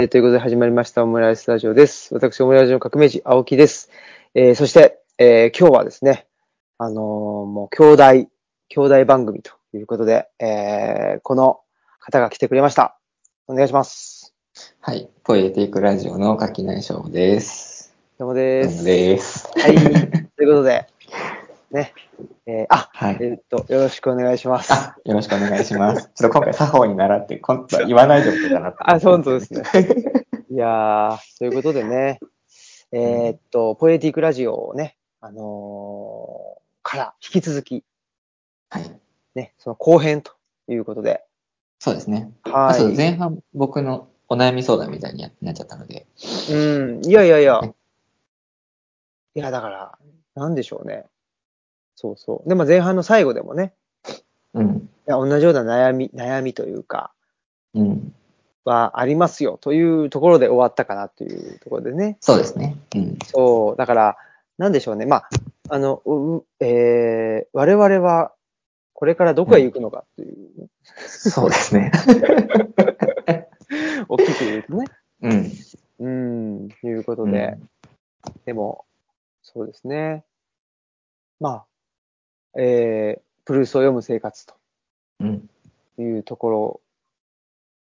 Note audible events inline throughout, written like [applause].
えーということで始まりましたオムライスラジオです。私、オムライスの革命児、青木です。えーそして、えー今日はですね、あのーもう兄弟、兄弟番組ということで、えーこの方が来てくれました。お願いします。はい。ポエティックラジオの垣内翔です。どうもでどうもす。です。はい。ということで、ね、えーあ、はい。えーっと、よろしくお願いします。あ、よろしくお願いします。ちょっと今回作法に習って、今度は言わないでおこうかなって。あ、そうですね。いやー、ということでね、えーっと、ポエティックラジオをね、あのーから引き続き、はい。ね、その後編ということで、そうですね。あそうはい。前半僕のお悩み相談みたいになっちゃったので。うん、いやいやいやね、いや、だから、なんでしょうね。そうそう。でも前半の最後でもね、うん。いや同じような悩み、悩みというか、うん。はありますよというところで終わったかなというところでね。そうですね。うん。そう、だから、なんでしょうね。まあ、あの、ううえー、我々は、これからどこへ行くのかっていう、そうですね。[laughs] 大きく言うとね。うん。うん、いうことで、でも、そうですね。まあ、えー、プルースを読む生活とうん。いうところ、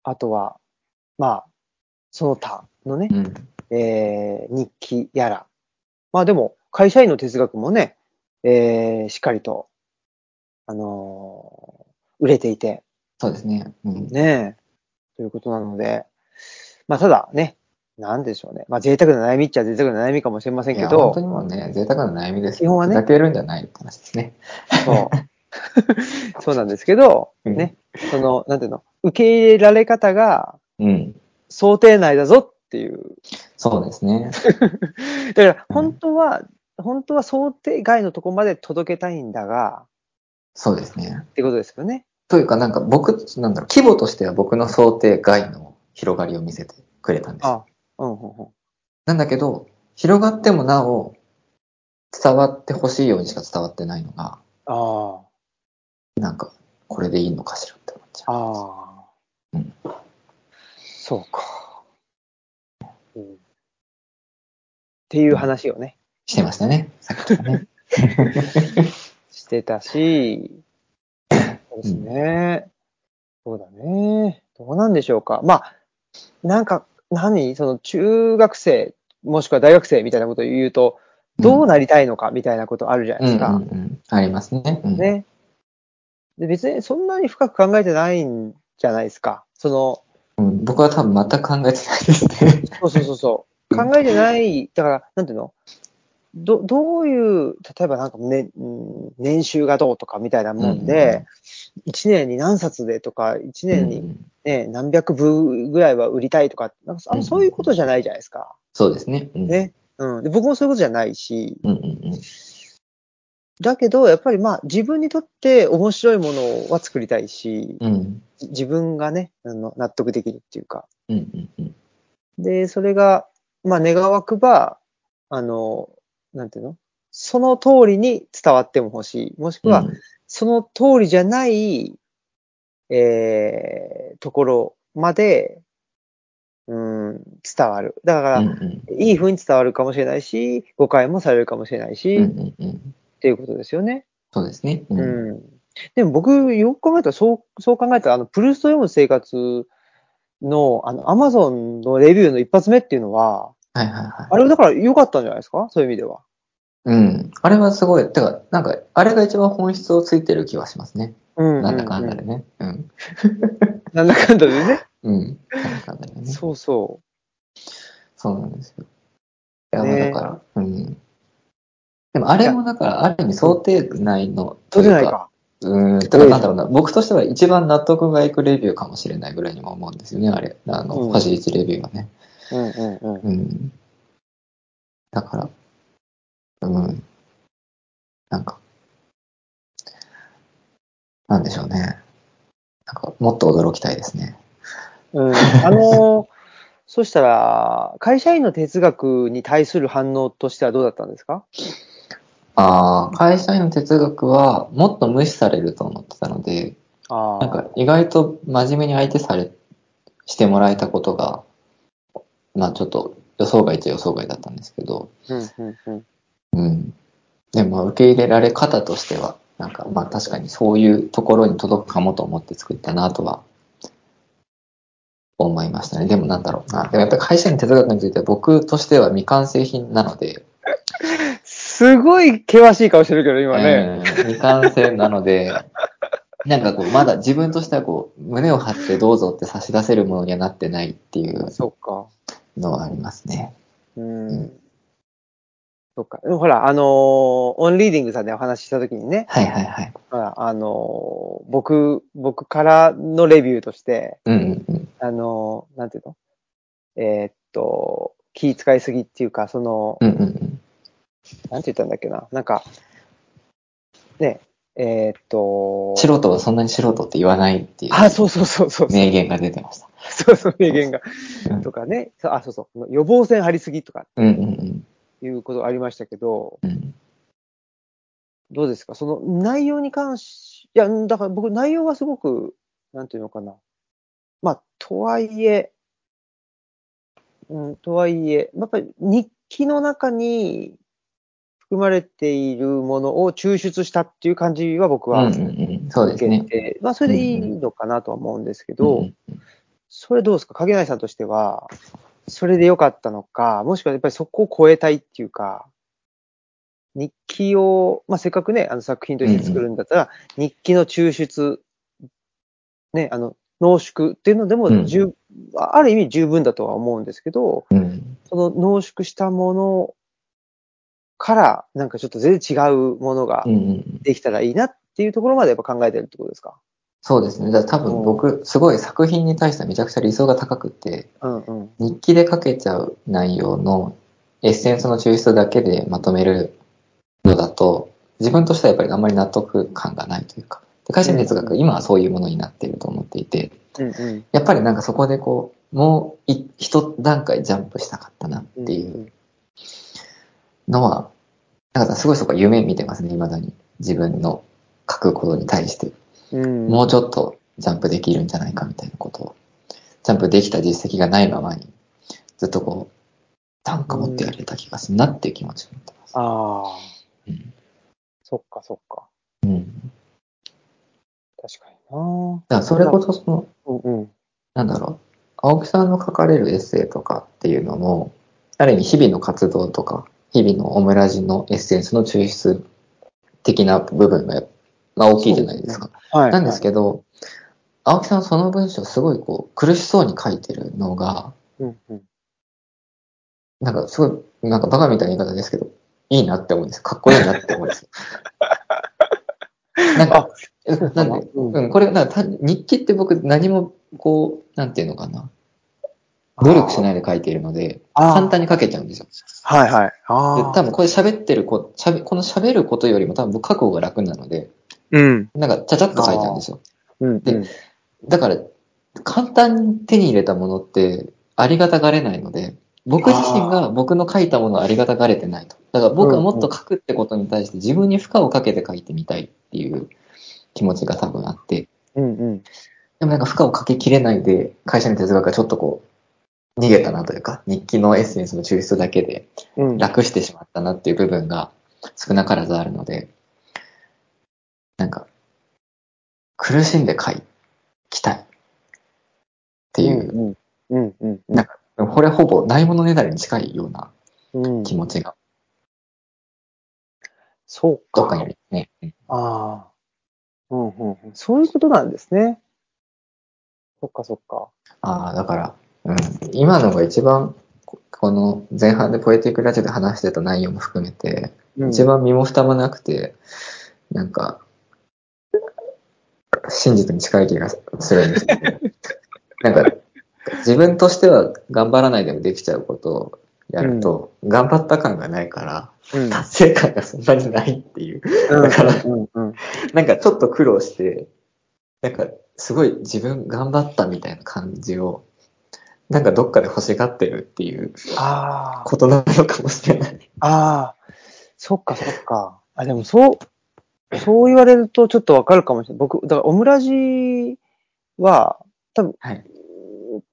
あとは、まあ、その他のね、うん。えー、日記やら。まあでも、会社員の哲学もね、えー、しっかりと、あのー売れていて、そうですね。うん。ねえ、ということなので、まあただね、なんでしょうね。まあ贅沢な悩みっちゃ贅沢な悩みかもしれませんけいや、本当ど、にもうね、贅沢な悩みです。基本はねふざけるんじゃないって話ですね。そう。[laughs] そうなんですけど、うんね、その、なんていうの、受け入れられ方がうん。想定内だぞっていう。そうですね。[laughs] だから、本当は、本当は想定外のとこまで届けたいんだが、そうですね。ってことですよね。というか、なんか僕、なんだろう、規模としては僕の想定外の広がりを見せてくれたんです。あ、うん、うん、うん。なんだけど、広がってもなお、伝わってほしいようにしか伝わってないのが、あなんか、これでいいのかしらって思っちあ、ゃう。ああ、うんそうか、うん。っていう話をね、してましたね。さっきからね。[laughs] してたし、そうですね。そうだね。どうなんでしょうか。まあ、なんか、何その中学生、もしくは大学生みたいなことを言うと、どうなりたいのかみたいなことあるじゃないですか。うんうんうん。ありますね。うん、ね。で、別にそんなに深く考えてないんじゃないですか。その、うん僕は多分全く考えてないですね。そうそうそうそう。[laughs] 考えてない、だから、なんていうの？ど、どういう、例えばなんかね、うん年収がどうとかみたいなもんで、1年に何冊でとか、1うん年にね、何百部ぐらいは売りたいとか、なんかそういうことじゃないじゃないですか。そうですね。うん、ね。うん。で、僕もそういうことじゃないし、うんうんうん。だけど、やっぱりまあ、自分にとって面白いものは作りたいし、うん自分がね、あの納得できるっていうか。うんうんうん。で、それが、まあ、願わくば、あの、なんていうの？その通りに伝わっても欲しい。もしくは、その通りじゃない、えー、ところまで、うん、伝わる。だから、うんうんいい風に伝わるかもしれないし、誤解もされるかもしれないし、うんっうんうん。ていうことですよね。そうですね。ううんん。でも僕、よく考えたら、そう、そう考えたら、あの、プルースト読む生活の、あの、アマゾンのレビューの一発目っていうのは、はいはいはい。あれだから良かったんじゃないですか？そういう意味では。うん。あれはすごい、てか、なんか、あれが一番本質をついてる気はしますね。うんなんだかんだでね。うん。[laughs] なんだかんだでね。うん。なんだかんだでね。そうそそうなんですよ。いや、ねまあだから、うん。でもあれもだから、ある意味想定内の、う。そうじゃないか。うん、だからなんだろうな、僕としては一番納得がいくレビューかもしれないぐらいにも思うんですよね、あれ。あの、うん星1レビューはね。うんうんうん。うん。だから、うん。なんか、なんでしょうね。なんか、もっと驚きたいですね。うん、あのー [laughs] そしたら、会社員の哲学に対する反応としてはどうだったんですか？ああ、会社員の哲学はもっと無視されると思ってたので、ああ。なんか意外と真面目に相手され、してもらえたことがまあちょっと予想外っちゃ予想外だったんですけど、うん。でもまあ受け入れられ方としては、なんかまあ確かにそういうところに届くかもと思って作ったなとは思いましたね。でもなんだろうな。でもやっぱり会社に哲学については僕としては未完成品なので、すごい険しい顔してるけど、今ね。うん未完成なので、なんかこう、まだ自分としてはこう、胸を張ってどうぞって差し出せるものにはなってないっていうそっか。のはありますね。うん。うんそっか。でもほら、あのーオンリーディングさんでお話ししたときにね、はいはいはい。ほら、あのー僕、僕からのレビューとして、うんうんうん。あのーなんていうの？えーっと、気使いすぎっていうか、その、うんうんうん。なんて言ったんだっけな？なんか、ね、えーっと、素人はそんなに素人って言わないっていうあ、そうそうそうそう。名言が出てました。そうそう、名言がうん。とかね。あ、そうそう。予防線張りすぎとかうんうんいうことありましたけど、うん。うんどうですか？その内容に関し、いや、だから僕内容はすごく、なんていうのかな。まあ、とはいえ、うん、とはいえ、やっぱり日記の中に含まれているものを抽出したっていう感じは僕はうんうんうん。そうですね。受。けて、まあ、それでいいのかなとは思うんですけど、うんそれどうですか？影内さんとしては、それで良かったのか、もしくはやっぱりそこを超えたいっていうか、日記を、まあ、せっかくね、あの作品として作るんだったら、日記の抽出、ね、あの、濃縮っていうのでもうん。十、ある意味十分だとは思うんですけど、うん。その濃縮したものから、なんかちょっと全然違うものがうんうん。できたらいいなっていうところまでやっぱ考えてるってことですか？そうですね。だ多分僕、すごい作品に対してはめちゃくちゃ理想が高くて、うんうん。日記で書けちゃう内容のエッセンスの抽出だけでまとめるのだと、自分としてはやっぱりあんまり納得感がないというか、で会社哲学、今はそういうものになっていると思っていて、うんうん。やっぱりなんかそこでこう、もうい一段階ジャンプしたかったなっていうのは、なんかすごいそこは夢見てますね、未だに。自分の書くことに対して。うん。もうちょっとジャンプできるんじゃないかみたいなことを、ジャンプできた実績がないままに、ずっとこう、単価持ってやれた気がするなっていう気持ちを持ってます。ああ、うん。そっかそっか。うん。確かになだからそれこそその、うんうん。なんだろう、青木さんの書かれるエッセイとかっていうのも、ある意味日々の活動とか、日々のオムラジのエッセンスの抽出的な部分が、まあ大きいじゃないですか。はい。なんですけど、青木さんはその文章すごいこう苦しそうに書いてるのが、うんうん。なんかすごい、なんかバカみたいな言い方ですけど、いいなって思うんですよ。かっこいいなって思うんですよ。[laughs] なんか、えなんで、うんうん、これ、なんか単日記って僕何もこう、なんていうのかな。努力しないで書いているので、簡単に書けちゃうんですよ。はいはい。で。多分これ喋ってるこ、喋この喋ることよりも多分僕書く方が楽なので、うん。なんかちゃちゃっと書いちゃうんですよ。うん。でうんだから、簡単に手に入れたものってありがたがれないので、僕自身が僕の書いたものをありがたがれてないと。だから僕はもっと書くってことに対して自分に負荷をかけて書いてみたいっていう気持ちが多分あって、うんうん。でもなんか負荷をかけきれないで会社の哲学がちょっとこう逃げたなというか、日記のエッセンスの抽出だけでうん。楽してしまったなっていう部分が少なからずあるので、なんか、苦しんで書きたいっていう、うんうんうんうん。なんか、これほぼないものねだりに近いようなうん。気持ちがそうどっかにあか。りますね。うんああ。うんうんうん。そういうことなんですね。そっかそっか。ああ、だから、うん、今のが一番、ここの前半でポエティックラジオで話してた内容も含めて、うん一番身も蓋もなくて、なんか、真実に近い気がするんですけど、[laughs] なんか、自分としては頑張らないでもできちゃうことをやると、頑張った感がないから、うん。達成感がそんなにないっていう。だから。なんかちょっと苦労して、なんかすごい自分頑張ったみたいな感じを、なんかどっかで欲しがってるっていう。ことなのかもしれない。ああ。そっかそっか。あ、でもそう、そう言われるとちょっとわかるかもしれない。僕、だからオムラジは、多分、はい。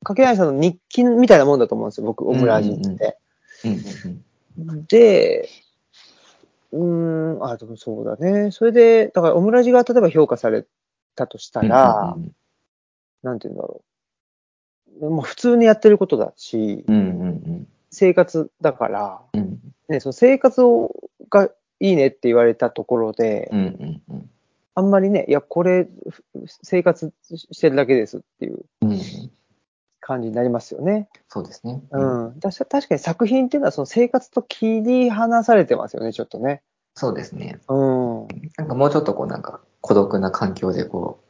掛柳さんの日記みたいなもんだと思うんですよ、僕、オムラジって。うんうんうん。で、うーん、あ、でもそうだね。それで、だからオムラジが例えば評価されたとしたら、うんなんて言うんだろう。まあ普通にやってることだし、うんうん生活だから、うん。うんね、その生活をがいいねって言われたところで、うんうんうん。あんまりね、いや、これ、ふ生活してるだけですっていううんうん。感じになりますよね。そうですね。うん。だし確かに作品っていうのはその生活と切り離されてますよね、ちょっとね。そうですね。うん。なんかもうちょっとこうなんか孤独な環境でこう、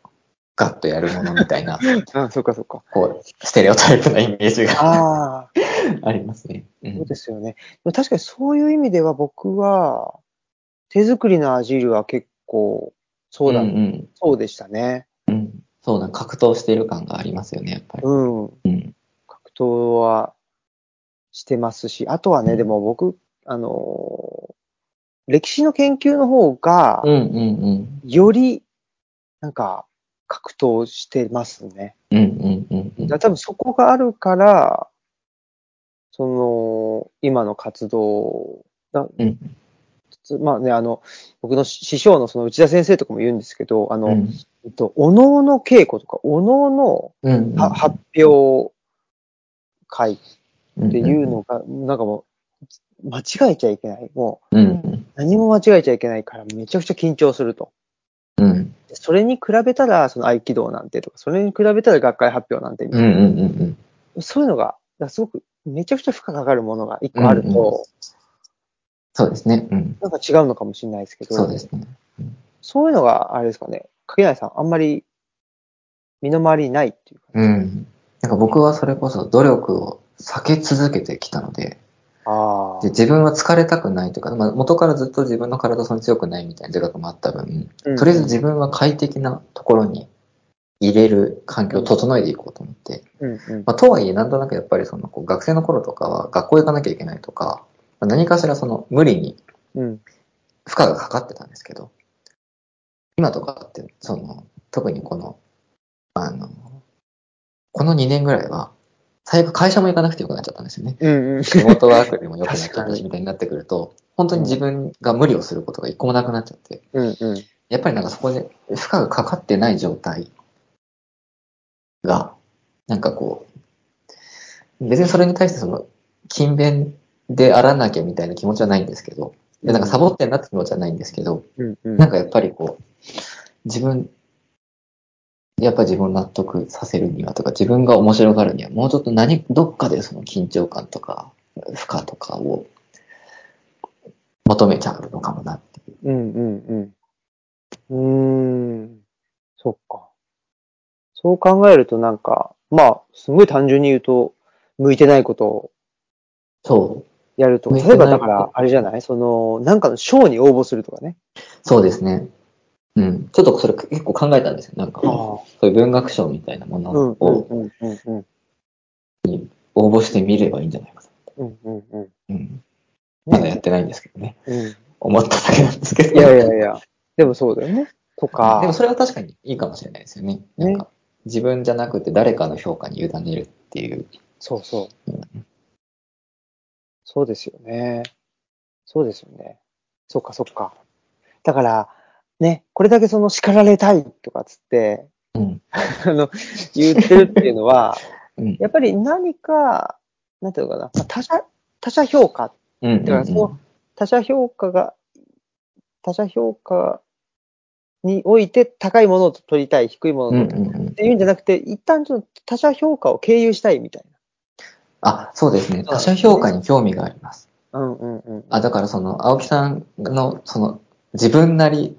ガッとやるものみたいな、[laughs] あ、そっかそっか。こう、ステレオタイプなイメージがああ、[laughs] ありますね。うそうんですよね。確かにそういう意味では僕は、手作りのアジールは結構、そうだ、んそうでしたね。うん。うん。そうだ、格闘している感がありますよね、やっぱり。うん。うん。格闘はしてますし、あとはね、でも僕、あの、歴史の研究の方がう、んうんうん。より、なんか、格闘してますね。うんうんうんうん。多分そこがあるから、その、今の活動だ、うんまあね、あの、僕の師匠のその内田先生とかも言うんですけど、あの、うんえっと、おのおの稽古とか、おのおのうんうん。は発表会っっていうのが、なんかもう、間違えちゃいけない。もうんうん。う、何も間違えちゃいけないから、めちゃくちゃ緊張すると。うん。でそれに比べたら、その合気道なんてとか、それに比べたら学会発表なんてみたいな、うんうんうんうん。そういうのが、すごく、めちゃくちゃ負荷かかるものが一個あると、うんうんそうですね。うん。なんか違うのかもしれないですけど、そうですね。そういうのが、あれですかね、影内さん、あんまり身の回りにないっていうか、うん。なんか僕はそれこそ努力を避け続けてきたので、あで自分は疲れたくないというか、まあ、元からずっと自分の体そん強くないみたいな自覚もあった分、うん。とりあえず自分は快適なところに入れる環境を整えていこうと思って、うんうん。まあ、とはいえ、なんとなくやっぱりそのこう学生の頃とかは学校行かなきゃいけないとか、まあ何かしらその無理にうん。負荷がかかってたんですけど、今とかって、その、特にこの、あの、この2年ぐらいは、最悪会社も行かなくてよくなっちゃったんですよね。うんうん。リモートワークでもよくなっちゃったし [laughs] みたいになってくると、本当に自分が無理をすることが一個もなくなっちゃって、うんうん。やっぱりなんかそこで負荷がかかってない状態が、なんかこう、別にそれに対してその、勤勉であらなきゃみたいな気持ちはないんですけど、でなんかサボってんなって気持ちはないんですけど、うんうん。なんかやっぱりこう、自分、やっぱ自分を納得させるにはとか、自分が面白がるには、もうちょっと何、どっかでその緊張感とか、負荷とかを求めちゃうのかもなっていう。うんうんうん。うーん。そっか。そう考えるとなんか、まあ、すごい単純に言うと、向いてないことをそやると例えばだから、あれじゃない？その、なんかの賞に応募するとかね。う、そうですね。うん。ちょっとそれ結構考えたんですよ。なんか、そういう文学賞みたいなものをうんうんうん。応募してみればいいんじゃないかな。うんうんうん。うん。まだやってないんですけどね。うん。思っただけなんですけど。いやいやいや。でもそうだよね。とか。でもそれは確かにいいかもしれないですよね。なんか、自分じゃなくて誰かの評価に委ねるっていう。そうそううん。そうですよね。そうですよね。そっかそっか。だから、ね、これだけその叱られたいとかつって、うん。あの、言ってるっていうのは、[laughs] うん。やっぱり何か、なんていうのかな、まあ他者、他者評価。うん。だからその他者評価が、他者評価において高いものを取りたい、低いものを。取りたいっていうんじゃなくて、一旦ちょっと他者評価を経由したいみたいあ、そうですね。他者評価に興味があります。な。うんうんうん。あ、だからその、青木さんの、その、自分なり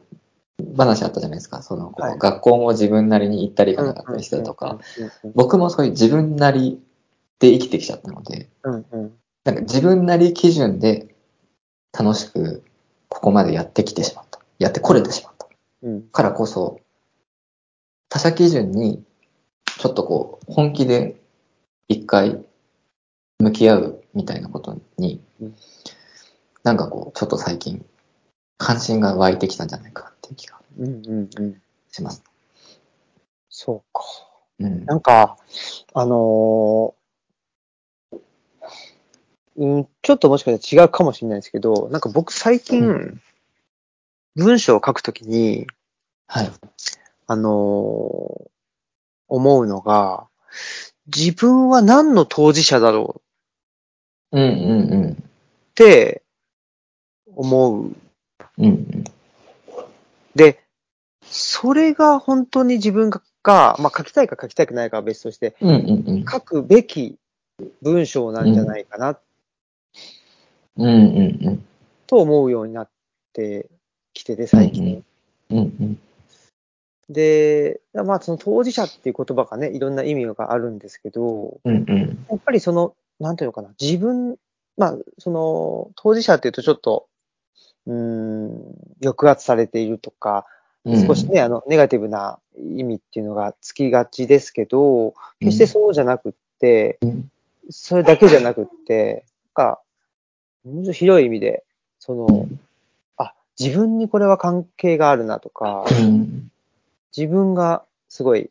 話あったじゃないですか。その、はい学校も自分なりに行ったり行かなかったりしてたとか。うん僕もそういう自分なりで生きてきちゃったので、うんうん。なんか自分なり基準で楽しくここまでやってきてしまった。やってこれてしまった。うんからこそ、他者基準にちょっとこう本気で一回向き合うみたいなことにうん、なんかこうちょっと最近関心が湧いてきたんじゃないかっていう気がうんうんうん。します。そうか。うん。なんか、あのーうん、ちょっともしかしたら違うかもしれないですけど、なんか僕最近、う文章を書くときに、はい。あのー思うのが、自分は何の当事者だろううんうんって思う。うん。うんうん。で、それが本当に自分が、まあ書きたいか書きたくないかは別として、うんうんうん。書くべき文章なんじゃないかなうんうんうん。と思うようになってきてて、最近。うんうん。で、まあその当事者っていう言葉がね、いろんな意味があるんですけど、うんうん。やっぱりその、なんていうのかな、自分、まあその当事者っていうとちょっと、うーん、抑圧されているとか、うん少しね、あの、ネガティブな意味っていうのがつきがちですけど、決してそうじゃなくって、うんそれだけじゃなくって、なんか、も広い意味で、その、あ、自分にこれは関係があるなとか、うん自分がすごい、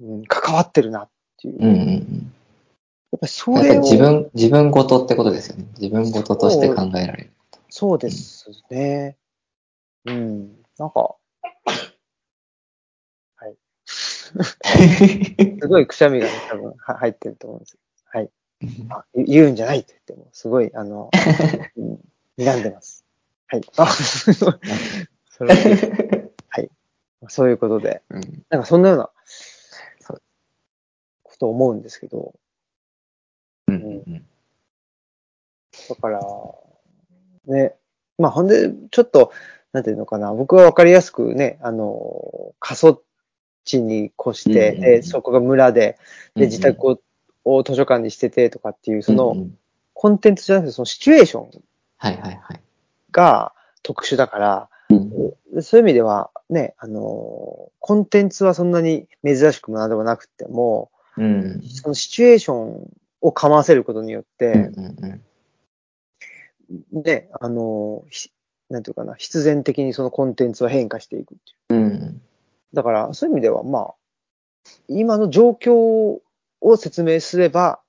うん、関わってるなっていう。うんうやっんぱりそうん。やっぱれを、り自分、自分ごとってことですよね。自分ごととして考えられる。そうですね。うん。なんか、[coughs] はい。[laughs] すごいくしゃみがね、多分は入ってると思うんです。はい。あ言言うんじゃないって言っても、すごい、あの、[laughs] うん、睨んでます。はい。あ、[laughs] それははい。そういうことで、うんなんかそんなような、そうことを思うんですけど、うんうんだから、ね、まあほんで、ちょっと、なんていうのかな、僕はわかりやすくね、あの、過疎地に越して、うんうんうんでそこが村で、うんで、自宅をを図書館にしててとかっていう、その、うんうん。コンテンツじゃなくて、そのシチュエーション。が特殊だから、うんそういう意味では、ね、あの、コンテンツはそんなに珍しくもなんでもなくても、うん。そのシチュエーションをかませることによっうんて、うんね、あの、ひなんていうかな、必然的にそのコンテンツは変化していくっていう。うんだから、そういう意味では、まあ、今の状況を説明すれば、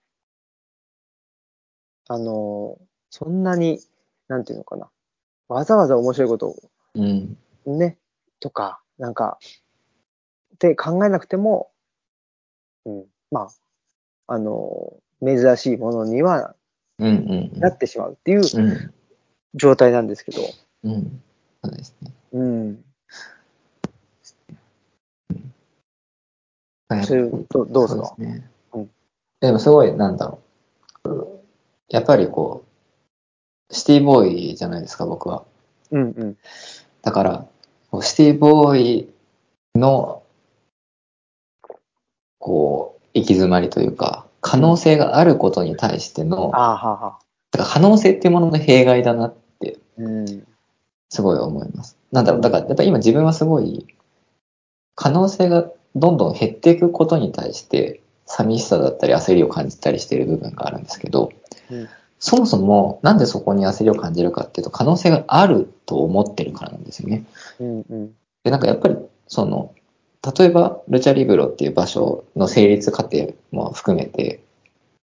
あの、そんなに、なんていうのかな、わざわざ面白いことうんをね、とか、なんか、って考えなくても、うん、まあ、あの、珍しいものにはうんうんなってしまうっていううん状態なんですけど、うんそうですね。うん。そういう、どどうですか？ですね。うんでもすごい、なんだろう。やっぱりこう、シティボーイじゃないですか、僕は。うんうん。だから、シティボーイの、こう、行き詰まりというか、可能性があることに対しての、ああ、はあはあ。だから可能性っていうものの弊害だなって、うん。すごい思います。なんだろう、だから、やっぱ今自分はすごい、可能性がどんどん減っていくことに対して、寂しさだったり焦りを感じたりしている部分があるんですけど、うんそもそもなんでそこに焦りを感じるかっていうと可能性があると思ってるからなんですよね。うんうん。で、なんかやっぱりその、例えばルチャリブロっていう場所の成立過程も含めて、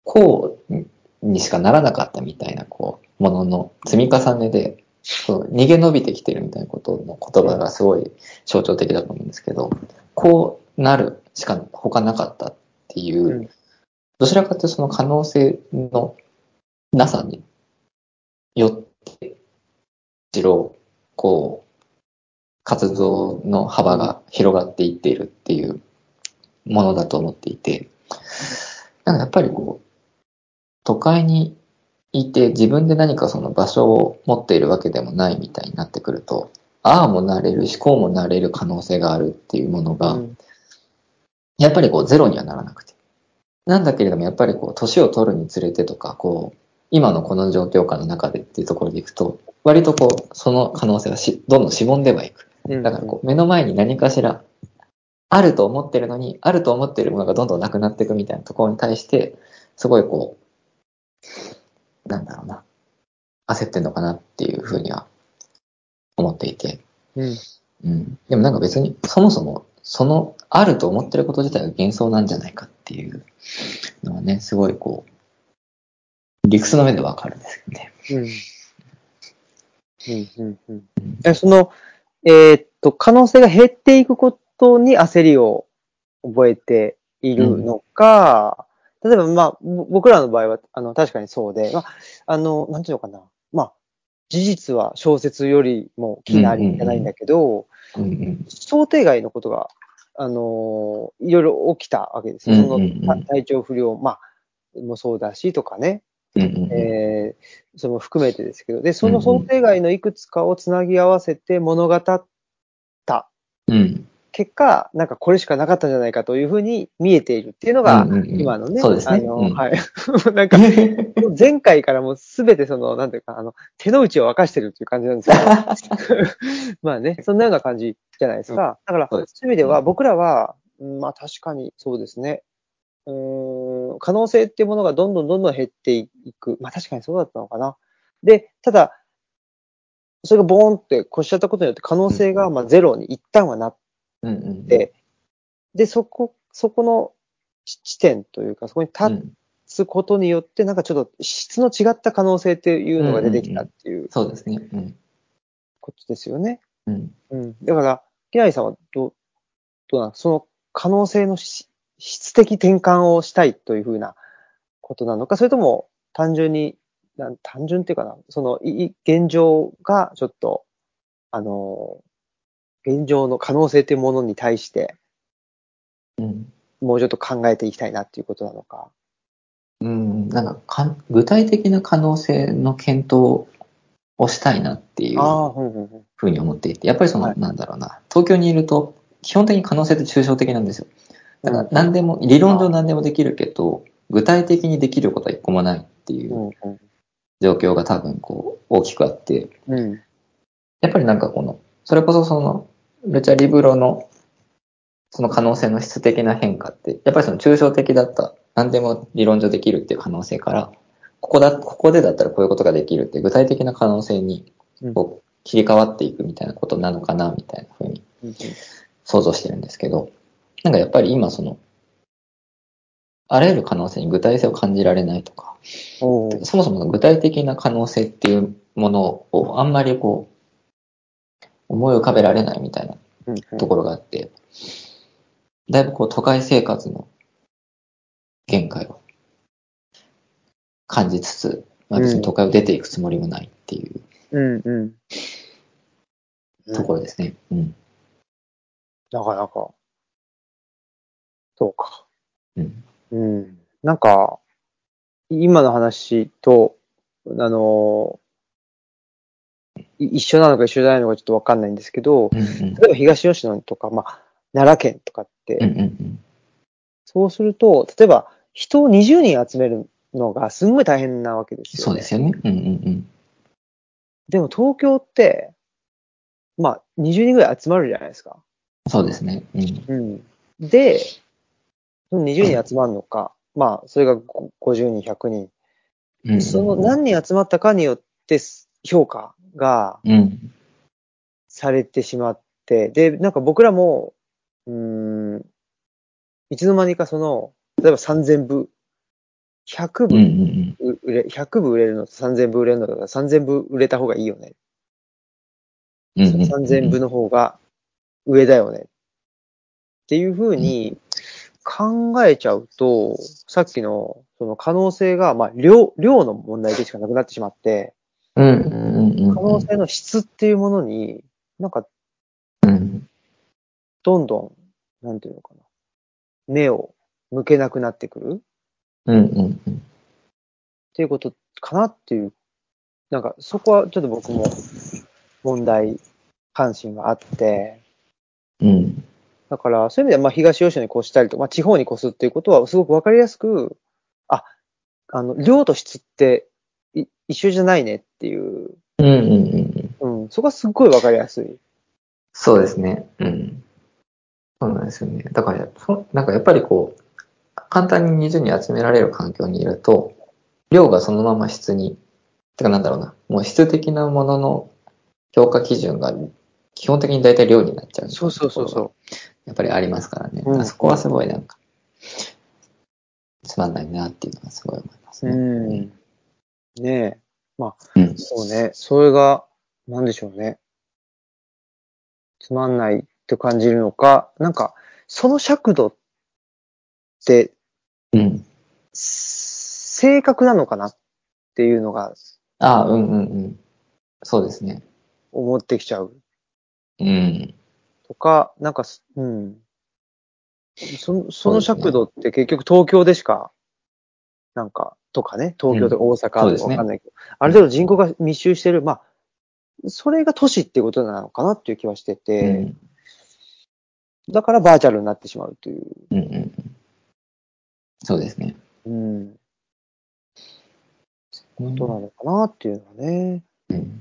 こうにしかならなかったみたいなこう、ものの積み重ねで、そう逃げ延びてきてるみたいなことの言葉がすごい象徴的だと思うんですけど、こうなるしか他なかったっていう、うん。どちらかというとその可能性のなさによって、むしろ、こう、活動の幅が広がっていっているっていうものだと思っていて、なんかやっぱりこう、都会にいて自分で何かその場所を持っているわけでもないみたいになってくると、ああもなれるし、こうもなれる可能性があるっていうものが、うんやっぱりこうゼロにはならなくて。なんだけれども、やっぱりこう、年を取るにつれてとか、こう、今のこの状況下の中でっていうところでいくと、割とこう、その可能性がしどんどんしぼんではいく。うんだからこう、目の前に何かしら、あると思ってるのに、あると思ってるものがどんどんなくなっていくみたいなところに対して、すごいこう、なんだろうな、焦ってんのかなっていうふうには思っていて。うん。うん。でもなんか別に、そもそもその、あると思ってること自体が幻想なんじゃないかっていうのはね、すごいこう、理屈の面でわかるんですけどね。うん。うん、うん、うん。え、その、えーっと、可能性が減っていくことに焦りを覚えているのか、例えば、まあ、ぼ僕らの場合は、あの、確かにそうで、まあ、あの、なんていうのかな。まあ、事実は小説よりも気なりじゃないんだけど、うんうん。想定外のことが、あのいろいろ起きたわけですよ。その体調不良、まあ、もそうだしとかね、うんうんうんえーその含めてですけど、で、その想定外のいくつかをつなぎ合わせて物語った。うん。結果、なんかこれしかなかったんじゃないかというふうに見えているっていうのが、今のね、そうですね。あの、うん。はい。[laughs] なんか、前回からもうすべてその、なんていうか、あの、手の内を明かしてるっていう感じなんですけど、[laughs] まあね、そんなような感じじゃないですか。だから、そういう意味では、僕らは、うんまあ確かにそうですね。うーん、可能性っていうものがどんどんどんどん減っていく。まあ確かにそうだったのかな。で、ただ、それがボーンって越しちゃったことによって可能性がまあゼロに一旦はなっうんうん。て、で、そこ、そこの地地点というか、そこにう立んつことによって、なんかちょっと質の違った可能性っていうのが出てきたっていうそうですね。うん。ことですよね。うん。うん。だから、木内さんはどう、どうなん？その可能性のし質的転換をしたいというふうなことなのか、それとも単純に、なん単純っていうかな、その、現状がちょっと、あの、現状の可能性というものに対して、うん。もうちょっと考えていきたいなっていうことなのか。うん。なんかか、具体的な可能性の検討をしたいなっていう。ふうに思っていて、やっぱりその、はいなんだろうな、東京にいると、基本的に可能性って抽象的なんですよ。だからうん何でも、理論上何でもできるけど、具体的にできることは一個もないっていう状況が多分こう、大きくあって、うん。やっぱりなんかこの、それこそその、ルチャリブロの、その可能性の質的な変化って、やっぱりその抽象的だった、何でも理論上できるっていう可能性から、ここだ、ここでだったらこういうことができるって具体的な可能性にうん。こう切り替わっていくみたいなことなのかな、みたいなふうにうん。想像してるんですけど、なんかやっぱり今その、あらゆる可能性に具体性を感じられないとか、そもそもの具体的な可能性っていうものをあんまりこう、思い浮かべられないみたいなところがあって、だいぶこう都会生活の限界を感じつつ、まあ別に都会を出ていくつもりもないっていううんうん。ところですね。うん。なかなか。そうか。うん。うん。なんか、今の話と、あの、い一緒なのか一緒じゃないのかちょっとわかんないんですけど、うんうん。例えば東吉野とか、まあ、奈良県とかって、うんうんうん。そうすると、例えば人を20人集めるのがすんごい大変なわけですよ、ね。そうですよね。うんうんでも東京って、まあ、20人ぐらい集まるじゃないですか。うん。そうですね。うん。うん。で、20人集まるのか、まあ、それがご50人、100人。うんうんその何人集まったかによって評価がうん。されてしまって、で、なんか僕らも、うーん、いつの間にかその、例えば3000部、100うんうん部売れ、100部売れるのと3000部売れるのだから3000部売れた方がいいよね。うん。うんうん。3000部の方が上だよね。っていうふうに考えちゃうと、さっきのその可能性が、まあ、量、量の問題でしかなくなってしまって、うんうんうんうん。可能性の質っていうものに、なんか、うん。どんどん、なんていうのかな、目を向けなくなってくるっうんうんうん。ていうことかなっていう、なんか、そこはちょっと僕も問題関心があって、うん。だから、そういう意味では、まあ、東吉野に越したりとか、まあ、地方に越すっていうことは、すごくわかりやすく、あ、あの、量と質ってい一緒じゃないねっていう、うんうんうんうん。うん、そこはすっごいわかりやすい。そうですね。うん。そうなんですよね。だから、そなんかやっぱりこう、簡単に20人集められる環境にいると、量がそのまま質に、てかなんだろうな、もう質的なものの評価基準が基本的に大体量になっちゃう。そうそうそうそう。やっぱりありますからね。うんあそこはすごいなんか、つまんないなっていうのはすごい思いますね。うん。ねえ。まあ、うん。そうね。それが、なんでしょうね。つまんないって感じるのか、なんか、その尺度ってうん。正確なのかなっていうのがああ、うんうんうん。そうですね。思ってきちゃううん。とか、なんかす、うん。その、その尺度って結局東京でしか、なんか、とかね、東京とか大阪とかわかんないけど、ある程度人口が密集してる、まあ、それが都市っていうことなのかなっていう気はしてうて、ん。だからバーチャルになってしまうという。うんうんうん。そうですね。うん。うんことなのかなっていうのはね。うん。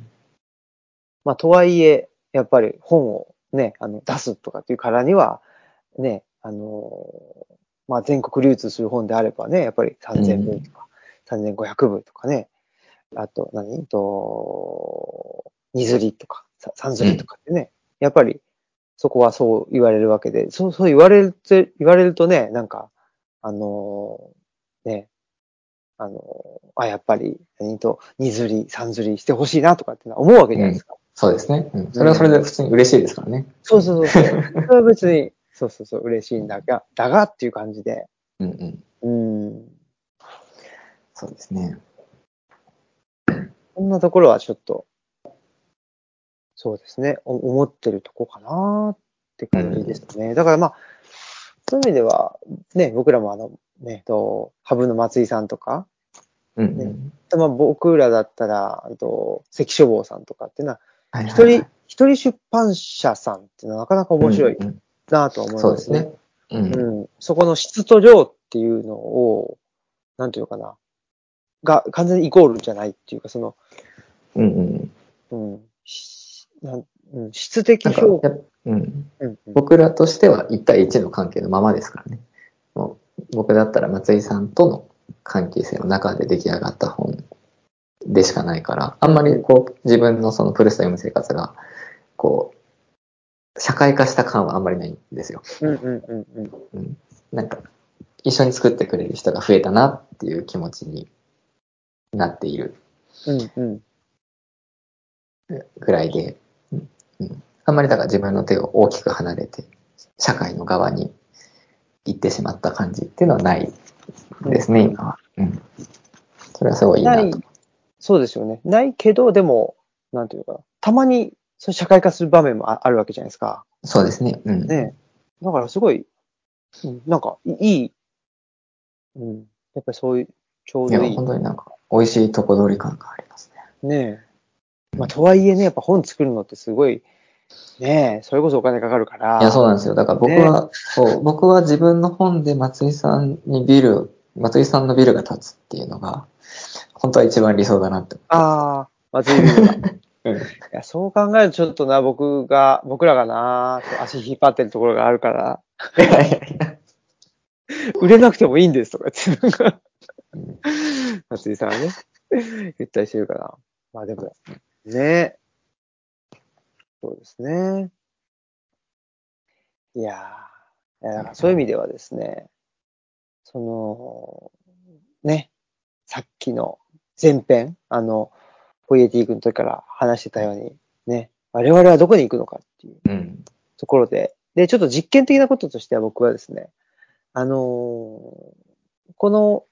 まあ、とはいえ、やっぱり本をね、あの、出すとかっていうからには、ね、あの、まあ、全国流通する本であればね、やっぱり3000部とか、3500部とかね、あと何、と、二釣りとか、さ三釣りとかってね、やっぱりそこはそう言われるわけで、そう、そう言われると、言われるとね、なんか、あの、ね、あの、あ、やっぱり、何？と、二釣り、三釣りしてほしいなとかってのは思うわけじゃないですか。そうですね。うん。それはそれで普通に嬉しいですからね。そうそうそう [laughs] それは別に、そうそうそう、嬉しいんだが、だがっていう感じで。うんうん。うん。そうですね。こんなところはちょっと、そうですね、お思ってるとこかなって感じですね。だからまあ、そういう意味では、ね、僕らもあの、ね、と、ハブの松井さんとか、うんうん。まあ僕らだったら、あと、関書房さんとかっていうのは、はいはい一人、一人出版社さんっていうのはなかなか面白いうんうんなとは思いまね。そうですすね。うん。うん。そこの質と量っていうのを、なんていうのかな。が、完全にイコールじゃないっていうか、その、うんうん。うん。しなんうん、質的評価。うんうん僕らとしては1対1の関係のままですからね。もう僕だったら松井さんとの関係性の中で出来上がった本でしかないから、あんまりこう自分のそのプルスト読む生活が、こう、社会化した感はあんまりないんですよ。うんうんうんうん。うん、なんか、一緒に作ってくれる人が増えたなっていう気持ちになっているうんうん。ぐらいで、うんうん、あんまりだから自分の手を大きく離れて、社会の側に行ってしまった感じっていうのはないですね、今は。うん。それはすごいいいなと。、そうですよね。ないけど、でも、なんていうのかな。たまに、そう社会化する場面もああるわけじゃないですか。そうですね。うん。ねだからすごい、うんなんか、いい、うん。やっぱりそういう、ちょういや、どいい。本当になんか、美味しいとこ取り感がありますね。ねえ。まあ、とはいえね、やっぱ本作るのってすごい、ねえ、それこそお金かかるから。いや、そうなんですよ。だから僕は、そう、僕は自分の本で松井さんにビル、松井さんのビルが建つっていうのが、本当は一番理想だなって。ああ、松井君が。いうん。や、そう考えるとちょっとな、僕が、僕らがな、足引っ張ってるところがあるから、いやいやいや。売れなくてもいいんですとか言って、なんかうん松井さんはね、言ったりしてるから。まあでも、ねそうですね。いやーいやだからそういう意味ではですね、その、ね、さっきの前編、あの、ポイエティ君の時から話してたように、ね、我々はどこに行くのかっていううん。ところで、で、ちょっと実験的なこととしては僕はですね、あのーこの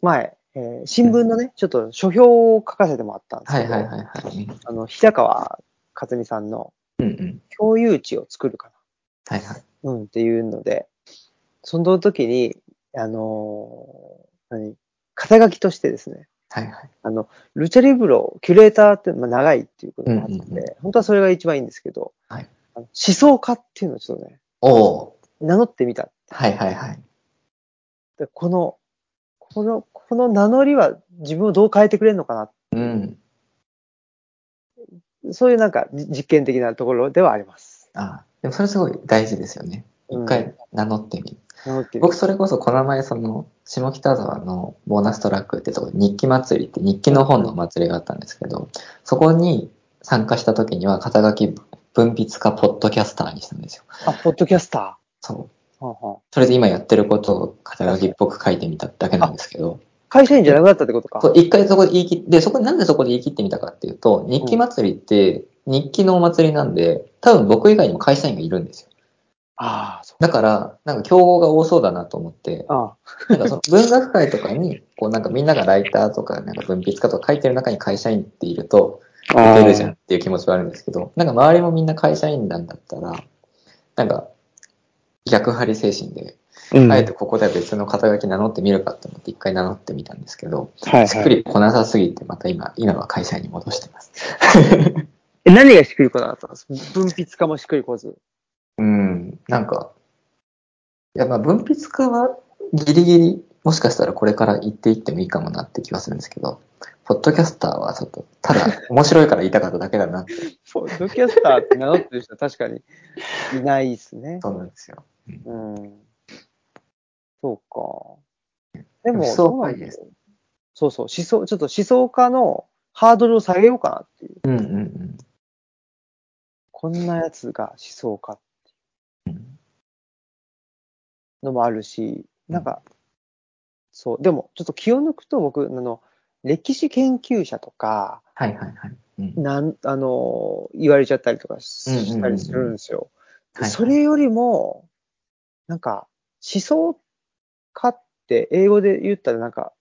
前、えー新聞のね、ちょっと書評を書かせてもらったんですけど、はいはいはいはい。あの、平川克美さんのうんうん。共有地を作るかはいはい。な、うん、っていうので、その時に、あのー何、肩書きとしてですね、はいはい。あの、ルチャリブロ、キュレーターって、まあ、長いっていうことがあって、うんうんう本当はそれが一番いいんですけど、はい思想家っていうのをちょっとね、おお名乗ってみた。はいはいはい。でこの、この、この名乗りは自分をどう変えてくれるのかな。うん。そういうなんかじ実験的なところではあります。あでもそれすごい大事ですよね。うん一回名乗ってみる。僕それこそこの前その、下北沢のボーナストラックってとこ日記祭りって日記の本のお祭りがあったんですけど、そこに参加した時には肩書き文筆家ポッドキャスターにしたんですよ。あ、ポッドキャスタそう。ー。はあはあそれで今やってることを肩書きっぽく書いてみただけなんですけど、会社員じゃなくなったってことか。そう一回そこで言い切って、そこなんでそこで言い切ってみたかっていうと、日記祭りって日記のお祭りなんで、多分僕以外にも会社員がいるんですよ。ああ、そう。だから、なんか競合が多そうだなと思って、あなんかその文学界とかに、こうなんかみんながライターとか、なんか文筆家とか書いてる中に会社員っていると、あ。いけるじゃんっていう気持ちはあるんですけど、なんか周りもみんな会社員なんだったら、なんか逆張り精神で、うん。あえてここでは別の肩書き名乗ってみるかと思って一回名乗ってみたんですけど、はいしっくりこなさすぎてまた今、今は会社員に戻してます。[laughs] え何がしっくりこなかったんです文筆家もしっくりこず。うん、なんか、いやまあ文筆家はギリギリ、もしかしたらこれから言っていってもいいかもなって気はするんですけど、ポッドキャスターはちょっと、ただ面白いから言いたかっただけだなって、[laughs] ポッドキャスターって名乗ってる人は確かにいないですね。そうなんですよ。うん。そうか。でも、そうなん家ですそうそう、思想、ちょっと思想家のハードルを下げようかなっていう。うんうんうんこんなやつが思想家うん。のもあるし、なんか、そう、でも、ちょっと気を抜くと僕、あの、歴史研究者とか、はいはいはい。うん。なん、あの、言われちゃったりとかしたりするんですよ。はいそれよりも、なんか、思想家って英語で言ったらなんか、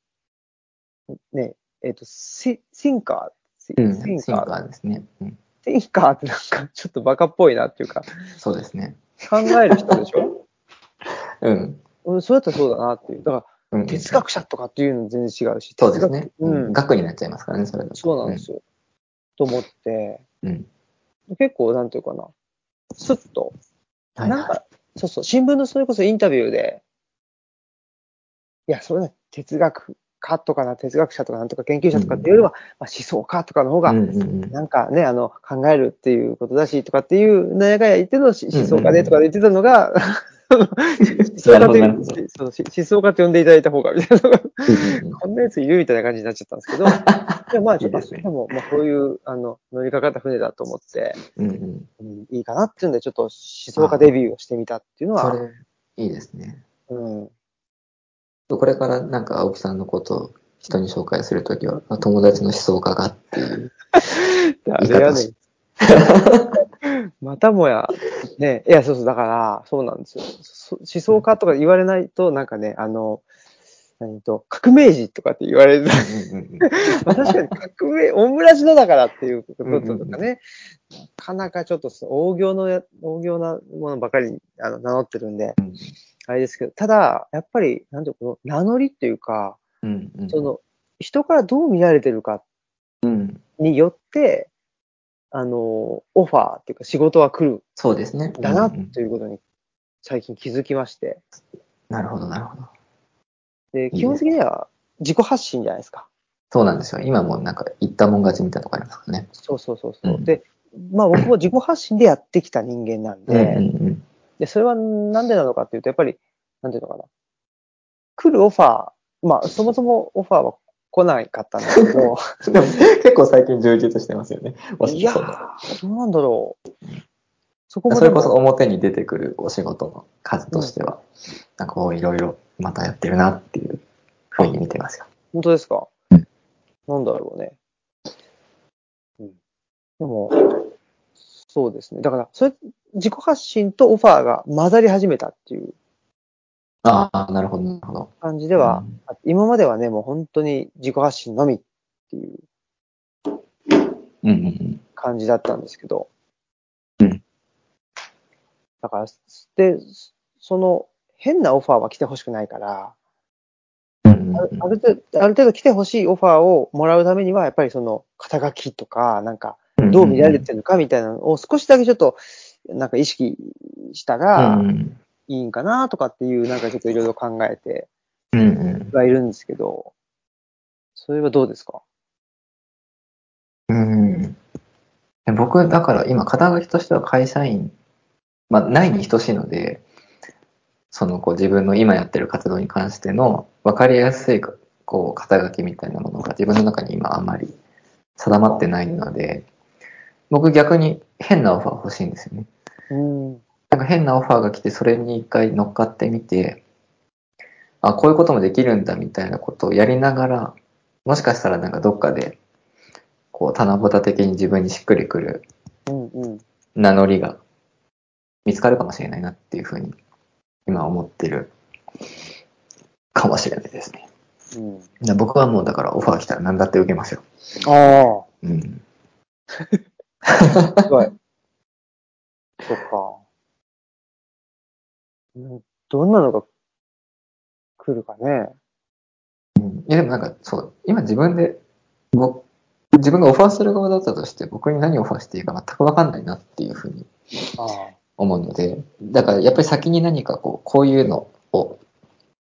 ね、えっ、と、シシンカー、うん、シンシンカカー、ーですね。うん、シンカーってなんかちょっとバカっぽいなっていうか、そうですね。考える人でしょ？うん。うん、そうやったらそうだなっていう。だから、うん、哲学者とかっていうの全然違うし、そうですね。うん。学になっちゃいますからね、それだと。そうなんですよ。と思って、うん。結構、なんていうかな、スッと、はいなんか、そうそう、新聞のそれこそインタビューで、いや、それね、哲学家とかな、哲学者とかなんとか研究者とかっていうよりは、まあ、思想家とかの方が、なんかね、あの、考えるっていうことだし、とかっていう、なんやかんや言っての思想家でとか言ってたのが、[laughs] [laughs] 思想家と思想家って呼んでいただいた方が、みたいな [laughs] こんなやついるみたいな感じになっちゃったんですけど、でもまあちょっと、いいですねでも、まあこういう、あの、乗りかかった船だと思って、うんうん。うん、いいかなっていうんで、ちょっと思想家デビューをしてみたっていうのは、それ、いいですね。うん。これからなんか青木さんのことを人に紹介するときは、友達の思想家がっていう。[laughs] 誰やねん。[laughs] またもや、ね、いや、そうそう、だから、そうなんですよ。そ思想家とか言われないと、なんかね、あの、何と、革命児とかって言われる。[laughs] まあ確かに革命、オムラジノだからっていうこととかね、なかなかちょっとそう大行のや、大行なものばかりにあの名乗ってるんで、うんあれですけど、ただ、やっぱり、なんていうの、名乗りっていうか、うんうんその、人からどう見られてるかうんによって、あの、オファーっていうか仕事は来るそうですね。んだなうんうんということに最近気づきまして。なるほど、なるほど。で、基本的には自己発信じゃないですか。そうなんですよ。今もなんか言ったもん勝ちみたいなとこありますからね。そうそうそうそう。うんで、まあ僕も自己発信でやってきた人間なんで、うんうんで、それはなんでなのかっていうと、やっぱり、なんていうのかな。来るオファー、まあそもそもオファーは来ないかったんだけど、[laughs] 結構最近充実してますよね。いやどうなんだろう。そこもそれこそ表に出てくるお仕事の数としては、なんかこういろいろまたやってるなっていうふうに見てますよ。本当ですか、うんなんだろうね。うん。でも、そうですね。だから、それ、自己発信とオファーが混ざり始めたっていうああ、なるほど、なるほど。感じでは、うん今まではね、もう本当に自己発信のみっていううんうんうん。感じだったんですけど。うんだから、で、その、変なオファーは来てほしくないから、うんうんうんあるある程度、ある程度来てほしいオファーをもらうためには、やっぱりその、肩書きとか、なんか、どう見られてるのかみたいなのを少しだけちょっと、なんか意識したらいいんかなとかっていう、なんかちょっといろいろ考えてはいるんですけど、それはどうですか？うん。で僕、だから今、肩書きとしては会社員、まあ、ないに等しいので、そのこう自分の今やってる活動に関しての分かりやすいこう肩書きみたいなものが自分の中に今あんまり定まってないので、僕逆に変なオファー欲しいんですよね。うん。なんか変なオファーが来て、それに一回乗っかってみて、あ、こういうこともできるんだみたいなことをやりながら、もしかしたらなんかどっかで、こう、棚ぼた的に自分にしっくりくる。名乗りが見つかるかもしれないなっていうふうに、今思ってるかもしれないですね。うん。で僕はもうだからオファー来たら何だって受けますよ。あうん。[laughs] あ、すごい。そっか。うんどんなのが来るかね。いやでもなんかそう、今自分で、僕、自分がオファーする側だったとして、僕に何をオファーしていいか全くわかんないなっていうふうに。思うので、だからやっぱり先に何かこう、こういうのを